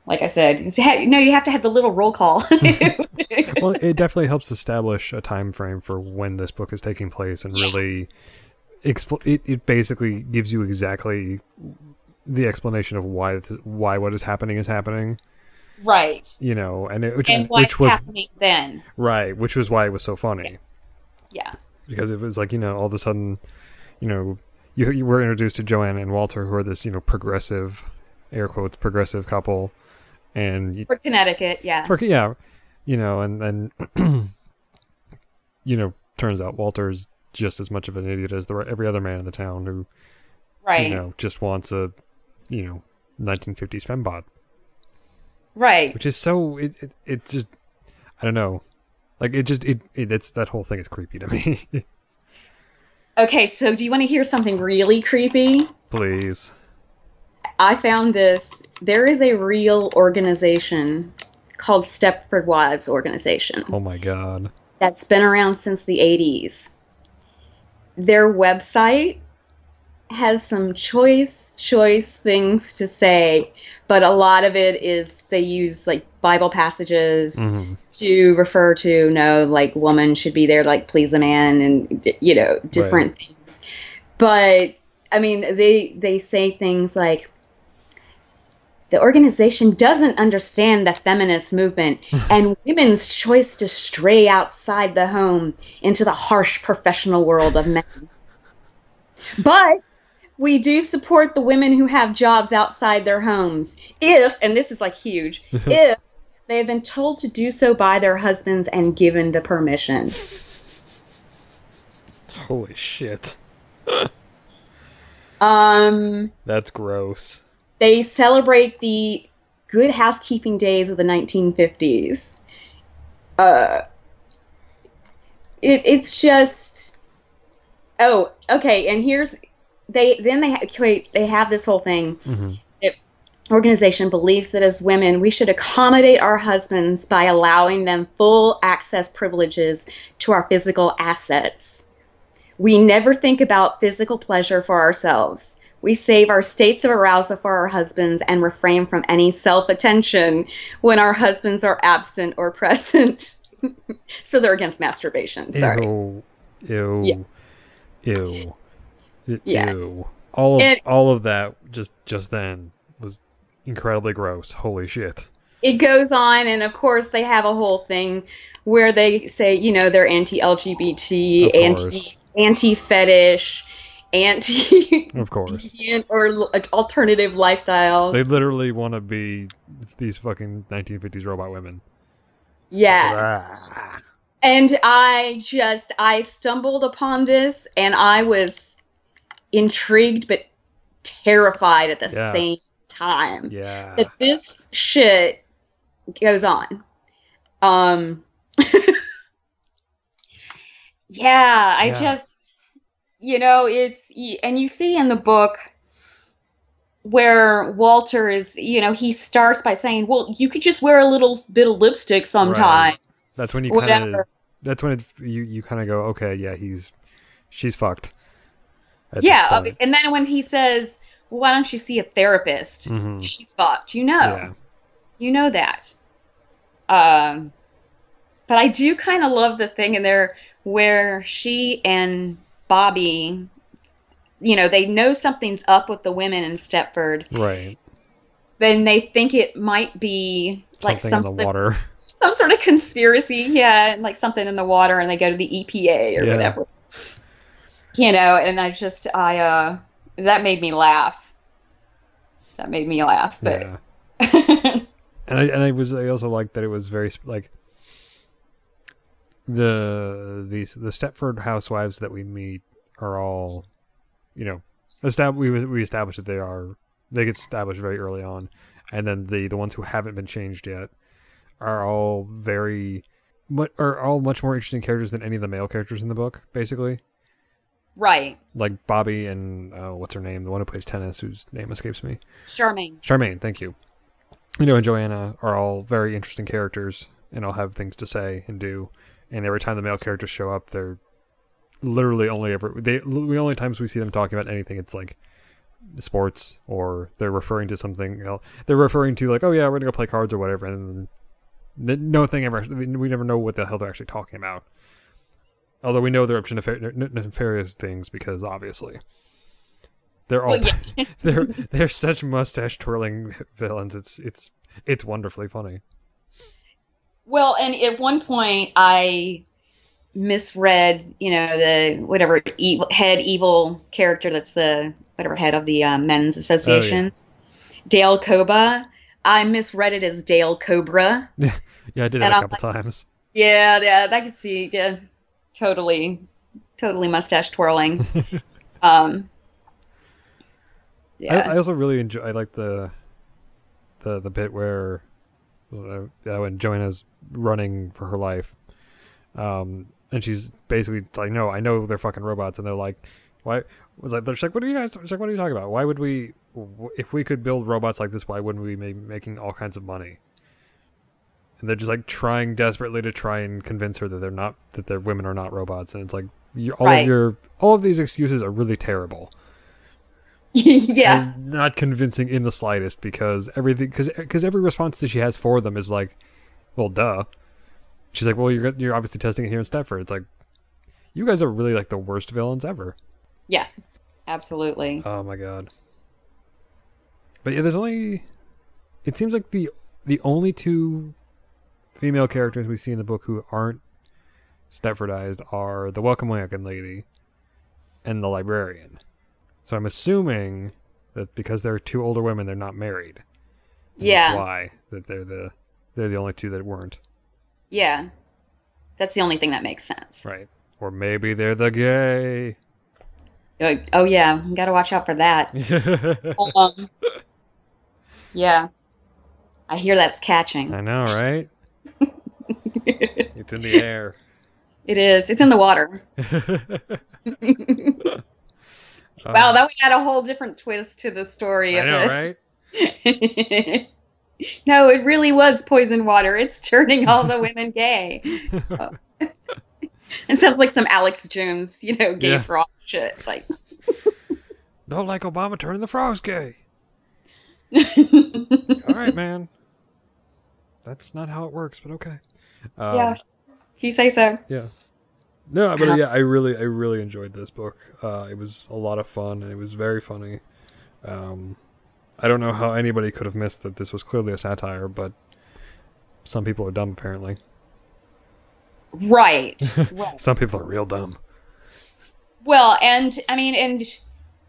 S1: like I said, you no, you have to have the little roll call.
S2: well, it definitely helps establish a time frame for when this book is taking place and really expl- it, it basically gives you exactly the explanation of why why what is happening is happening
S1: right
S2: you know and it which, and which was happening
S1: then
S2: right which was why it was so funny
S1: yeah. yeah.
S2: because it was like you know all of a sudden you know you, you were introduced to Joanne and Walter, who are this you know progressive, air quotes progressive couple, and you,
S1: for Connecticut, yeah,
S2: for, yeah, you know, and then you know, turns out Walter's just as much of an idiot as the, every other man in the town who,
S1: right,
S2: you know, just wants a, you know, 1950s fembot,
S1: right,
S2: which is so it it, just I don't know, like it just it, it it's that whole thing is creepy to me.
S1: Okay, so do you want to hear something really creepy?
S2: Please.
S1: I found this. There is a real organization called Stepford Wives Organization.
S2: Oh my God.
S1: That's been around since the 80s. Their website has some choice choice things to say but a lot of it is they use like bible passages mm-hmm. to refer to no like woman should be there like please a man and you know different right. things but i mean they they say things like the organization doesn't understand the feminist movement and women's choice to stray outside the home into the harsh professional world of men but we do support the women who have jobs outside their homes if, and this is like huge, if they have been told to do so by their husbands and given the permission.
S2: Holy shit.
S1: um
S2: That's gross.
S1: They celebrate the good housekeeping days of the 1950s. Uh it, it's just oh, okay, and here's they then they ha- they have this whole thing. Mm-hmm. organization believes that as women we should accommodate our husbands by allowing them full access privileges to our physical assets. We never think about physical pleasure for ourselves. We save our states of arousal for our husbands and refrain from any self attention when our husbands are absent or present. so they're against masturbation. Sorry. Ew.
S2: Ew. Yeah. Ew.
S1: Yeah. Ew.
S2: All of, it, all of that just just then was incredibly gross. Holy shit.
S1: It goes on and of course they have a whole thing where they say, you know, they're anti-LGBT, anti anti-fetish, anti
S2: of course
S1: or alternative lifestyles.
S2: They literally want to be these fucking 1950s robot women.
S1: Yeah. And I just I stumbled upon this and I was intrigued but terrified at the yeah. same time.
S2: Yeah.
S1: That this shit goes on. Um Yeah, I yeah. just you know, it's and you see in the book where Walter is, you know, he starts by saying, "Well, you could just wear a little bit of lipstick sometimes."
S2: Right. That's when you kind of that's when it, you you kind of go, "Okay, yeah, he's she's fucked."
S1: yeah, and then when he says, well, "Why don't you see a therapist?" Mm-hmm. She's fucked. You know, yeah. you know that. Um, but I do kind of love the thing in there where she and Bobby, you know, they know something's up with the women in Stepford, right? Then they think it might be like something some in the water. Some sort of conspiracy, yeah, like something in the water, and they go to the EPA or yeah. whatever you know, and I just I uh that made me laugh. That made me laugh, but yeah. and I
S2: and I was I also liked that it was very like the these the Stepford housewives that we meet are all you know estab- we we established that they are they get established very early on and then the the ones who haven't been changed yet are all very but are all much more interesting characters than any of the male characters in the book basically Right. Like Bobby and uh, what's her name, the one who plays tennis, whose name escapes me. Charmaine. Charmaine, thank you. You know, and Joanna are all very interesting characters, and all have things to say and do. And every time the male characters show up, they're literally only ever they the only times we see them talking about anything, it's like sports or they're referring to something you know, They're referring to like, oh yeah, we're gonna go play cards or whatever, and no thing ever. We never know what the hell they're actually talking about. Although we know they're up to nefar- nefarious things because obviously they're all well, yeah. they're they're such mustache twirling villains. It's it's it's wonderfully funny.
S1: Well, and at one point I misread, you know, the whatever evil, head evil character that's the whatever head of the uh, men's association, oh, yeah. Dale Coba. I misread it as Dale Cobra. yeah, yeah, I did that and couple like, times. Yeah, yeah, I could see. Yeah, totally, totally mustache twirling. um,
S2: yeah. I, I, also really enjoy. I like the the the bit where uh, when Joanna's running for her life, um, and she's basically like, "No, I know they're fucking robots," and they're like, "Why?" Was like, "They're like, what are you guys? Like, what are you talking about? Why would we? If we could build robots like this, why wouldn't we be making all kinds of money?" and they're just like trying desperately to try and convince her that they're not that their women are not robots and it's like all right. of your all of these excuses are really terrible yeah and not convincing in the slightest because everything because because every response that she has for them is like well duh she's like well you're you're obviously testing it here in stepford it's like you guys are really like the worst villains ever
S1: yeah absolutely
S2: oh my god but yeah there's only it seems like the the only two female characters we see in the book who aren't Stepfordized are the Welcome Lankin lady and the librarian. So I'm assuming that because they're two older women, they're not married. yeah. why that they're the they're the only two that weren't.
S1: Yeah. That's the only thing that makes sense.
S2: Right. Or maybe they're the gay.
S1: oh yeah, got to watch out for that. um, yeah. I hear that's catching.
S2: I know, right? it's in the air.
S1: It is. It's in the water. wow, that would add a whole different twist to the story. I know, right? no, it really was poison water. It's turning all the women gay. it sounds like some Alex Jones, you know, gay yeah. frog shit. Like,
S2: don't like Obama turning the frogs gay. all right, man. That's not how it works, but okay. Um, yeah,
S1: you say so. Yeah.
S2: No, but yeah, I really, I really enjoyed this book. Uh, it was a lot of fun, and it was very funny. Um, I don't know how anybody could have missed that this was clearly a satire, but some people are dumb apparently. Right. right. some people are real dumb.
S1: Well, and I mean, and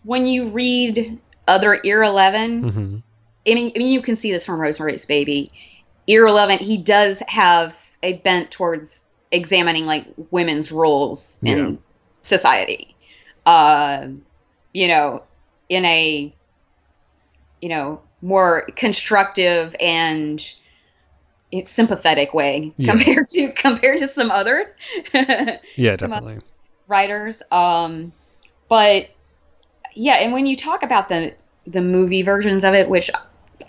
S1: when you read other Ira Levin mm-hmm. I mean, I mean, you can see this from Rosemary's Baby irrelevant. He does have a bent towards examining like women's roles yeah. in society. Uh, you know, in a you know more constructive and sympathetic way yeah. compared to compared to some other yeah definitely writers um but yeah and when you talk about the the movie versions of it which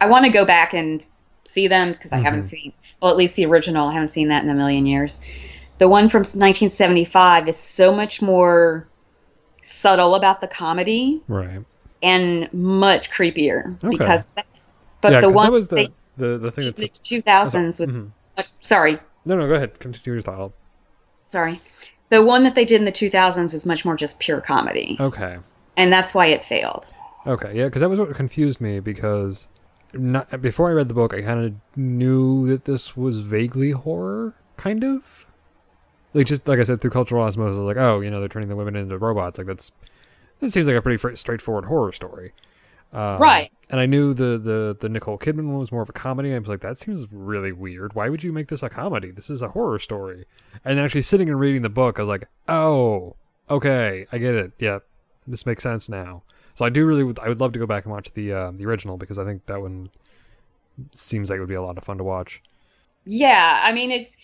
S1: i want to go back and see them because I mm-hmm. haven't seen, well, at least the original. I haven't seen that in a million years. The one from 1975 is so much more subtle about the comedy, right? And much creepier okay. because. That, but yeah, the one that was the, the, the thing that's the 2000s was. Mm-hmm. sorry. No,
S2: no, go ahead. Continue your thought.
S1: Sorry, the one that they did in the 2000s was much more just pure comedy. Okay. And that's why it failed.
S2: Okay, yeah, because that was what confused me because not before I read the book, I kind of knew that this was vaguely horror, kind of. Like just like I said, through cultural osmosis, like oh, you know, they're turning the women into robots. Like that's that seems like a pretty straightforward horror story, um, right? And I knew the the the Nicole Kidman one was more of a comedy. I was like, that seems really weird. Why would you make this a comedy? This is a horror story. And actually sitting and reading the book, I was like, oh, okay, I get it. Yeah, this makes sense now. So I do really, I would love to go back and watch the uh, the original because I think that one seems like it would be a lot of fun to watch.
S1: Yeah, I mean it's,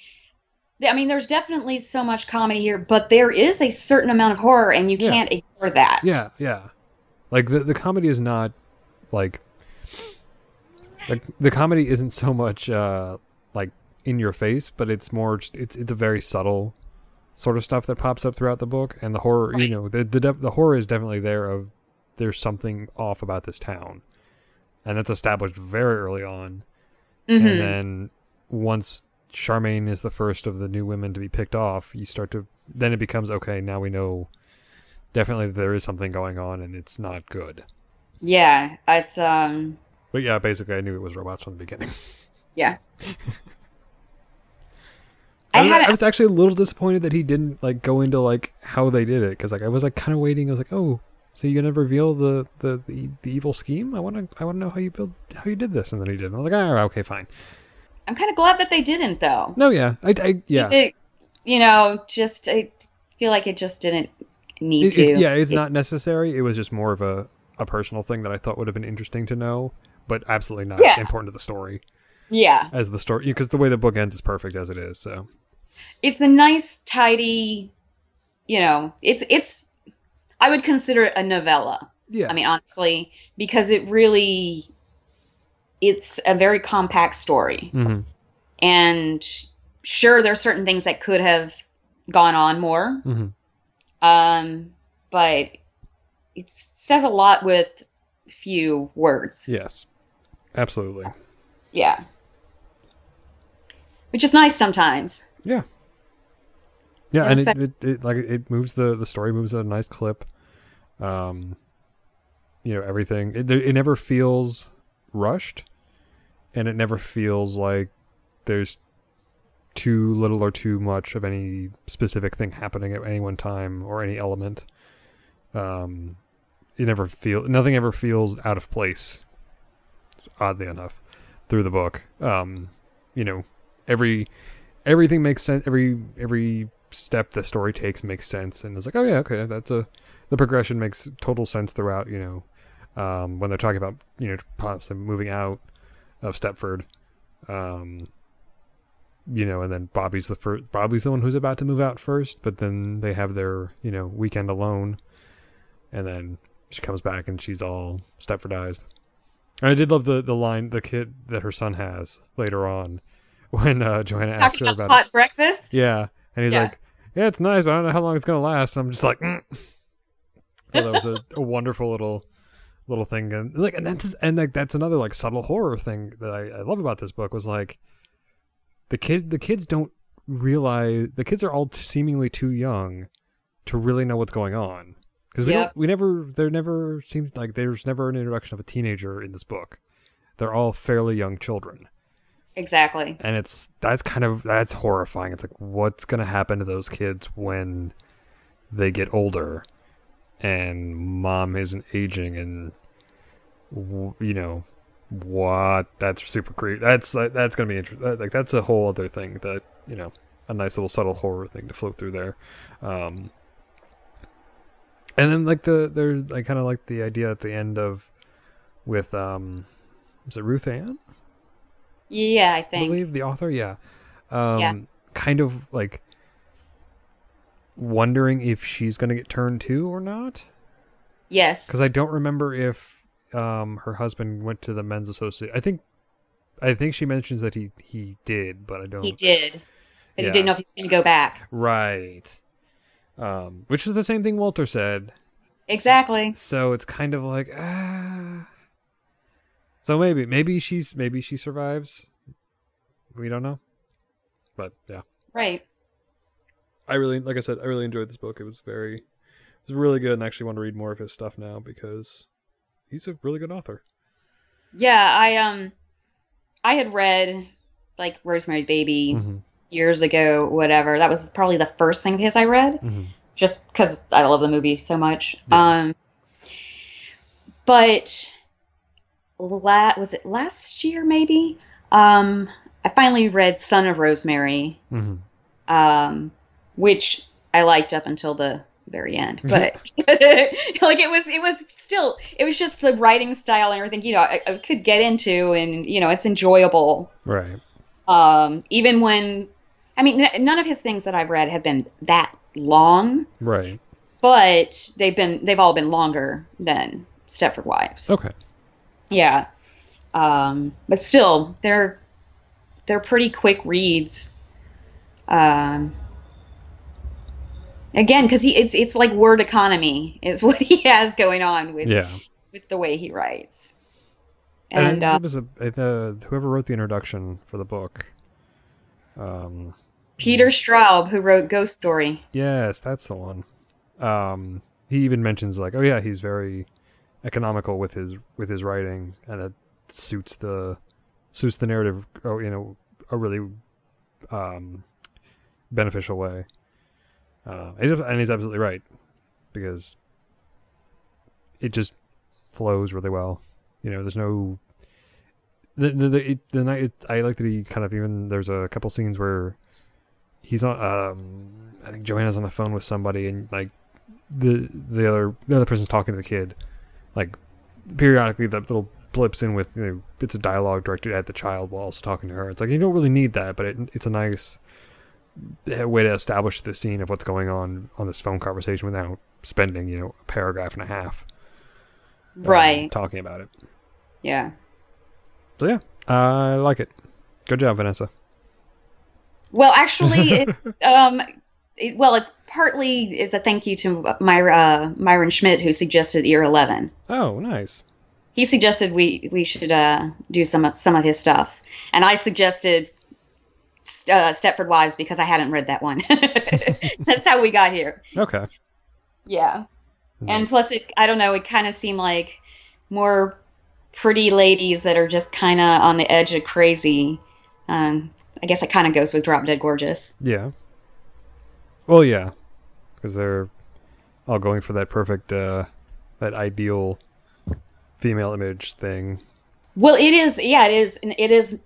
S1: I mean there's definitely so much comedy here, but there is a certain amount of horror, and you yeah. can't ignore that.
S2: Yeah, yeah. Like the the comedy is not like like the comedy isn't so much uh like in your face, but it's more it's it's a very subtle sort of stuff that pops up throughout the book and the horror right. you know the, the the horror is definitely there of there's something off about this town. And that's established very early on. Mm-hmm. And then once Charmaine is the first of the new women to be picked off, you start to then it becomes okay, now we know definitely there is something going on and it's not good.
S1: Yeah, it's um
S2: But yeah, basically I knew it was robots from the beginning. Yeah. I, had, I was actually a little disappointed that he didn't like go into like how they did it because like I was like kind of waiting. I was like, oh, so you are gonna reveal the, the, the, the evil scheme? I wanna I wanna know how you build how you did this, and then he did. not I was like, ah, okay, fine.
S1: I'm kind of glad that they didn't, though.
S2: No, yeah, I, I
S1: yeah. It, you know, just I feel like it just didn't need it,
S2: to. yeah, it's it, not necessary. It was just more of a a personal thing that I thought would have been interesting to know, but absolutely not yeah. important to the story. Yeah, as the story, because the way the book ends is perfect as it is. So,
S1: it's a nice, tidy. You know, it's it's I would consider it a novella. Yeah. I mean, honestly, because it really, it's a very compact story. Mm-hmm. And sure, there are certain things that could have gone on more. Mm-hmm. Um, but it says a lot with few words.
S2: Yes. Absolutely. Yeah.
S1: Which is nice sometimes. Yeah.
S2: Yeah, and, it, it, it, like it moves the the story moves at a nice clip. Um, you know everything. It, it never feels rushed, and it never feels like there's too little or too much of any specific thing happening at any one time or any element. Um, it never feel nothing ever feels out of place. Oddly enough, through the book, um, you know, every everything makes sense. Every every step the story takes makes sense, and it's like, oh yeah, okay, that's a the progression makes total sense throughout. You know, um, when they're talking about you know possibly moving out of Stepford, um, you know, and then Bobby's the first, Bobby's the one who's about to move out first, but then they have their you know weekend alone, and then she comes back and she's all Stepfordized. And I did love the the line the kid that her son has later on when uh, Joanna asked her about, about hot breakfast. Yeah, and he's yeah. like, "Yeah, it's nice, but I don't know how long it's gonna last." And I'm just like, mm. that was a, a, wonderful little little thing. And like, and that's and like that's another like subtle horror thing that I, I love about this book was like the kid the kids don't realize the kids are all t- seemingly too young to really know what's going on because we yep. don't we never there never seems like there's never an introduction of a teenager in this book they're all fairly young children Exactly. And it's that's kind of that's horrifying. It's like what's going to happen to those kids when they get older and mom isn't aging and you know what that's super creepy. That's that's going to be interesting. Like that's a whole other thing that, you know, a nice little subtle horror thing to float through there. Um and then like the there I kind of like the idea at the end of with um is it Ruth Ann?
S1: Yeah, I think. I believe
S2: the author, yeah. Um, yeah. Kind of like wondering if she's going to get turned too or not. Yes. Because I don't remember if um, her husband went to the men's associate. I think, I think she mentions that he he did, but I don't.
S1: He did, but yeah. he didn't know if he was going to go back. Right.
S2: Um, which is the same thing Walter said. Exactly. So, so it's kind of like ah. So maybe maybe she's maybe she survives. We don't know. But yeah. Right. I really like I said, I really enjoyed this book. It was very it was really good and I actually want to read more of his stuff now because he's a really good author.
S1: Yeah, I um I had read like Rosemary's Baby mm-hmm. years ago, whatever. That was probably the first thing of his I read. Mm-hmm. Just because I love the movie so much. Yeah. Um but la- was it last year maybe? Um, I finally read Son of Rosemary, mm-hmm. um, which I liked up until the very end. Mm-hmm. But like it was, it was still, it was just the writing style and everything. You know, I, I could get into, and you know, it's enjoyable. Right. Um, even when, I mean, n- none of his things that I've read have been that long. Right. But they've been, they've all been longer than Stepford Wives. Okay yeah um, but still they're they're pretty quick reads um, again because he it's it's like word economy is what he has going on with yeah. with the way he writes and, and uh,
S2: it was a, whoever wrote the introduction for the book
S1: um, peter straub who wrote ghost story
S2: yes that's the one um, he even mentions like oh yeah he's very economical with his with his writing, and it suits the suits the narrative. Oh, you know, a really um, beneficial way. Uh, and he's absolutely right because it just flows really well. You know, there's no the the the, it, the night. It, I like that he kind of even there's a couple scenes where he's on. Um, I think Joanna's on the phone with somebody, and like the the other the other person's talking to the kid, like periodically that little blips in with you know, bits of dialogue directed at the child while also talking to her. It's like you don't really need that, but it, it's a nice way to establish the scene of what's going on on this phone conversation without spending you know a paragraph and a half um, right talking about it. Yeah. So yeah, I like it. Good job, Vanessa.
S1: Well, actually, it, um, it, well, it's partly it's a thank you to Myra, uh, Myron Schmidt who suggested Ira Levin.
S2: Oh, nice.
S1: He suggested we we should uh, do some of some of his stuff, and I suggested uh, Stepford Wives because I hadn't read that one. That's how we got here. Okay. Yeah, nice. and plus, it, I don't know. It kind of seemed like more pretty ladies that are just kind of on the edge of crazy. Um, I guess it kind of goes with Drop Dead Gorgeous. Yeah.
S2: Well, yeah, because they're all going for that perfect, uh, that ideal female image thing.
S1: Well, it is. Yeah, it is. It is.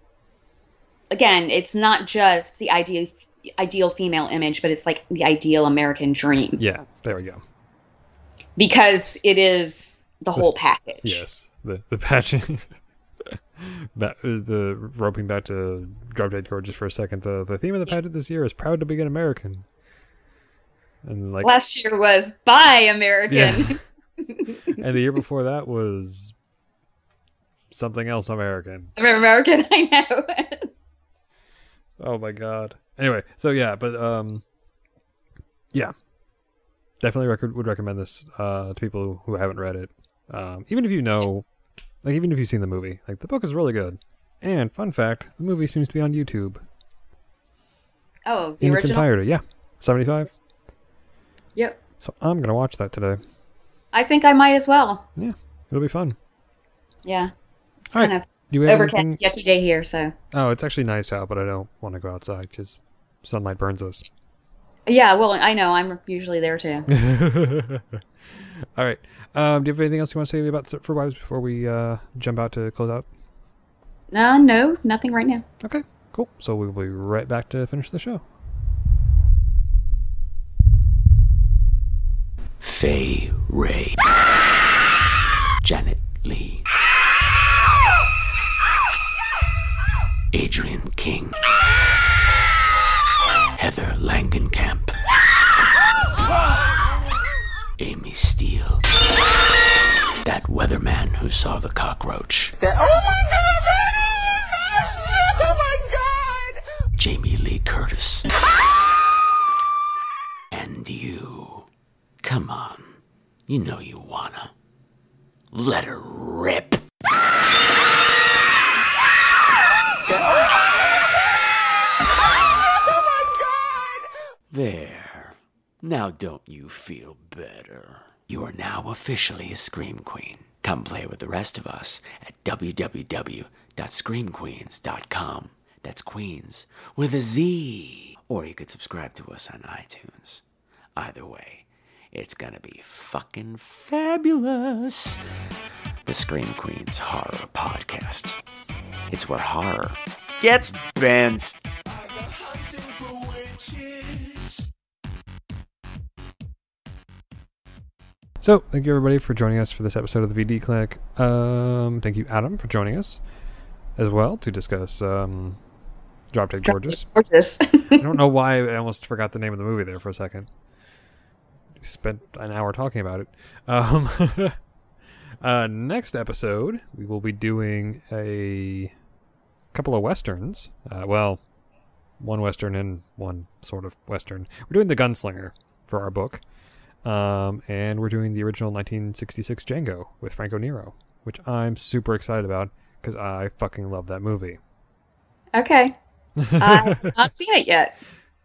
S1: Again, it's not just the ideal ideal female image, but it's like the ideal American dream.
S2: Yeah, there we go.
S1: Because it is the, the whole package.
S2: Yes, the the patching. that the roping back to drop dead gorgeous just for a second. The the theme of the pageant this year is proud to be an American.
S1: And like last year was Buy American. Yeah. and
S2: the year before that was something else American. American, I know. oh my god. Anyway, so yeah, but um yeah. Definitely record would recommend this uh to people who haven't read it. Um even if you know like even if you've seen the movie, like the book is really good. And fun fact, the movie seems to be on YouTube. Oh, the in original? its entirety, yeah. Seventy five? Yep. So I'm gonna watch that today.
S1: I think I might as well.
S2: Yeah, it'll be fun. Yeah. It's All kind right. of Do you overcast, anything? yucky day here. So. Oh, it's actually nice out, but I don't want to go outside because sunlight burns us.
S1: Yeah, well, I know. I'm usually there too.
S2: All right. Um, do you have anything else you want to say about for wives before we uh, jump out to close out?
S1: Uh, no, nothing right now.
S2: Okay, cool. So we'll be right back to finish the show.
S48: Fay Wray. Janet Leigh. Adrienne King. Heather Langenkamp. Amy Steel. That weatherman who saw the cockroach. That, oh my god! Oh my god! Jamie Lee Curtis. and you. Come on. You know you wanna. Let her rip. There. Now don't you feel better? You are now officially a Scream Queen. Come play with the rest of us at www.screamqueens.com. That's Queens with a Z. Or you could subscribe to us on iTunes. Either way, it's gonna be fucking fabulous. The Scream Queens Horror Podcast. It's where horror gets bent.
S2: So, thank you everybody for joining us for this episode of the VD Clinic. Um, thank you, Adam, for joining us as well to discuss um, Drop Dead Gorgeous. Gorgeous. I don't know why I almost forgot the name of the movie there for a second spent an hour talking about it. Um, uh, next episode, we will be doing a couple of westerns. Uh, well, one western and one sort of western. We're doing The Gunslinger for our book. Um, and we're doing the original 1966 Django with Franco Nero, which I'm super excited about because I fucking love that movie.
S1: Okay. I've not seen it yet.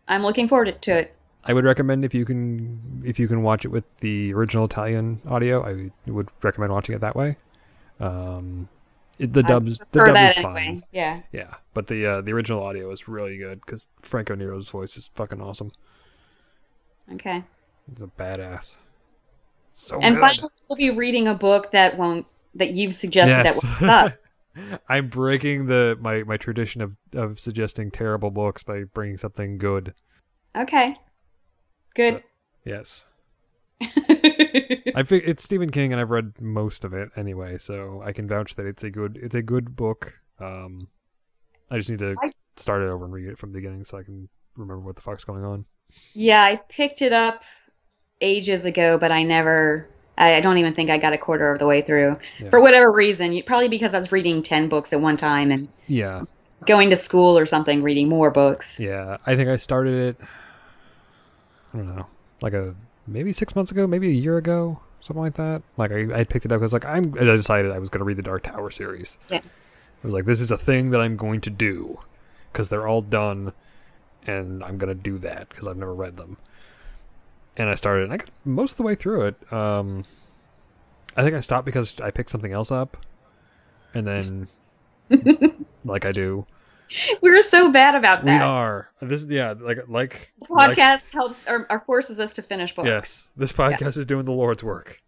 S1: I'm looking forward to it.
S2: I would recommend if you can if you can watch it with the original Italian audio, I would recommend watching it that way. Um, it, the dubs the dub is fine. Anyway. Yeah. Yeah, but the uh, the original audio is really good because Franco Nero's voice is fucking awesome. Okay. He's a badass.
S1: So and finally, we'll be reading a book that won't that you've suggested yes.
S2: that won't I'm breaking the my my tradition of of suggesting terrible books by bringing something good.
S1: Okay. Good. But, yes.
S2: I think it's Stephen King, and I've read most of it anyway, so I can vouch that it's a good it's a good book. Um, I just need to I... start it over and read it from the beginning so I can remember what the fuck's going on.
S1: Yeah, I picked it up ages ago, but I never. I, don't even think I got a quarter of the way through yeah. for whatever reason. Probably because I was reading ten books at one time and yeah, going to school or something, reading more books.
S2: Yeah, I think I started it I don't know, like a maybe six months ago, maybe a year ago, something like that. Like I, I picked it up. I was like, I'm. I decided I was going to read the Dark Tower series. Yeah. I was like, this is a thing that I'm going to do because they're all done, and I'm going to do that because I've never read them. And I started, and I got most of the way through it. Um, I think I stopped because I picked something else up, and then, like I do,
S1: We're so bad about
S2: that. We are. This yeah,
S1: like
S2: like the podcast
S1: like, helps or, or, forces us to finish books.
S2: Yes. This podcast yeah. is doing the Lord's work.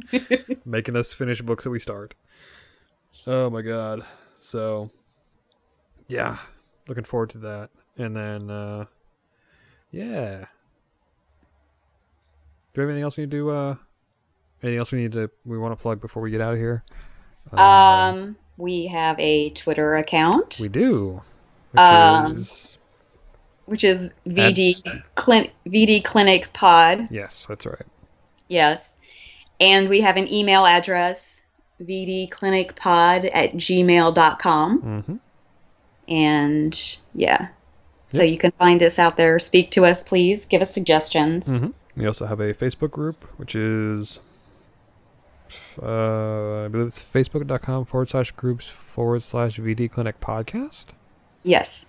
S2: Making us finish books that we start. Oh my god. So yeah, looking forward to that. And then uh yeah. Do we have anything else we need to uh anything else we need to we want to plug before we get out of here? um,
S1: um we have a Twitter account.
S2: We do. Which um,
S1: is which is VD at... Clin- VD Clinic Pod.
S2: Yes, that's right.
S1: Yes. And we have an email address, vdclinicpod at gmail.com. Mm-hmm. And yeah. Yep. So you can find us out there. Speak to us, please. Give us suggestions. Mm-hmm.
S2: We also have a Facebook group, which is uh, I believe it's facebook.com forward slash groups forward slash VD Clinic podcast. Yes.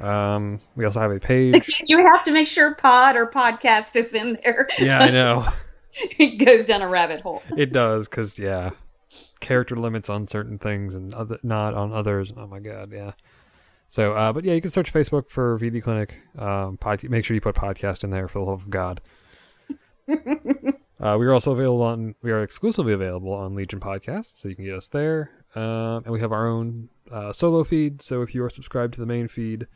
S2: Um, we also have a page.
S1: you have to make sure pod or podcast is in there.
S2: Yeah, I know.
S1: it goes down a rabbit hole.
S2: It does, because, yeah, character limits on certain things and other, not on others. Oh, my God, yeah. So, uh, but yeah, you can search Facebook for VD Clinic. Um, pod- make sure you put podcast in there for the love of God. Uh, we are also available on, we are exclusively available on Legion Podcasts, so you can get us there. Um, and we have our own uh, solo feed, so if you are subscribed to the main feed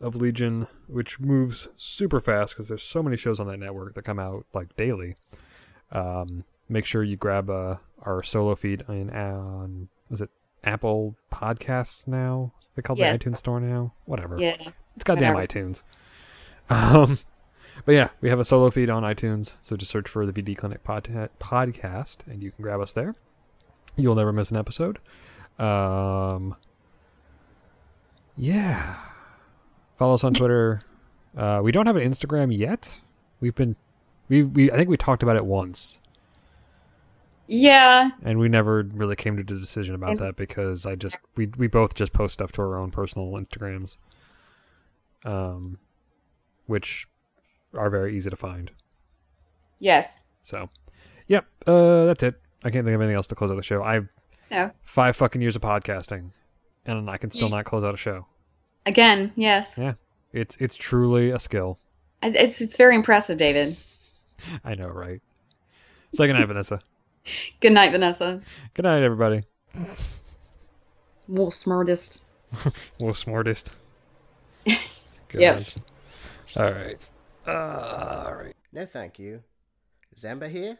S2: of Legion, which moves super fast because there's so many shows on that network that come out like daily, um, make sure you grab uh, our solo feed in, on, was it Apple Podcasts now? They call yes. the iTunes Store now? Whatever. Yeah. It's goddamn Whatever. iTunes. Um, but yeah, we have a solo feed on iTunes, so just search for the VD Clinic pod- podcast, and you can grab us there. You'll never miss an episode. Um, yeah, follow us on Twitter. Uh, we don't have an Instagram yet. We've been, we, we I think we talked about it once.
S1: Yeah.
S2: And we never really came to a decision about and, that because I just we we both just post stuff to our own personal Instagrams. Um, which are very easy to find.
S1: Yes.
S2: So, yep, yeah, uh, that's it. I can't think of anything else to close out the show. I've
S1: no.
S2: five fucking years of podcasting, and I can still not close out a show.
S1: Again, yes.
S2: Yeah, it's it's truly a skill.
S1: It's it's very impressive, David.
S2: I know, right? So good night, Vanessa. Good night, Vanessa. Good night, everybody. Wolf smartest. Wolf smartest. yep. All right. All right. No, thank you. Zamba here,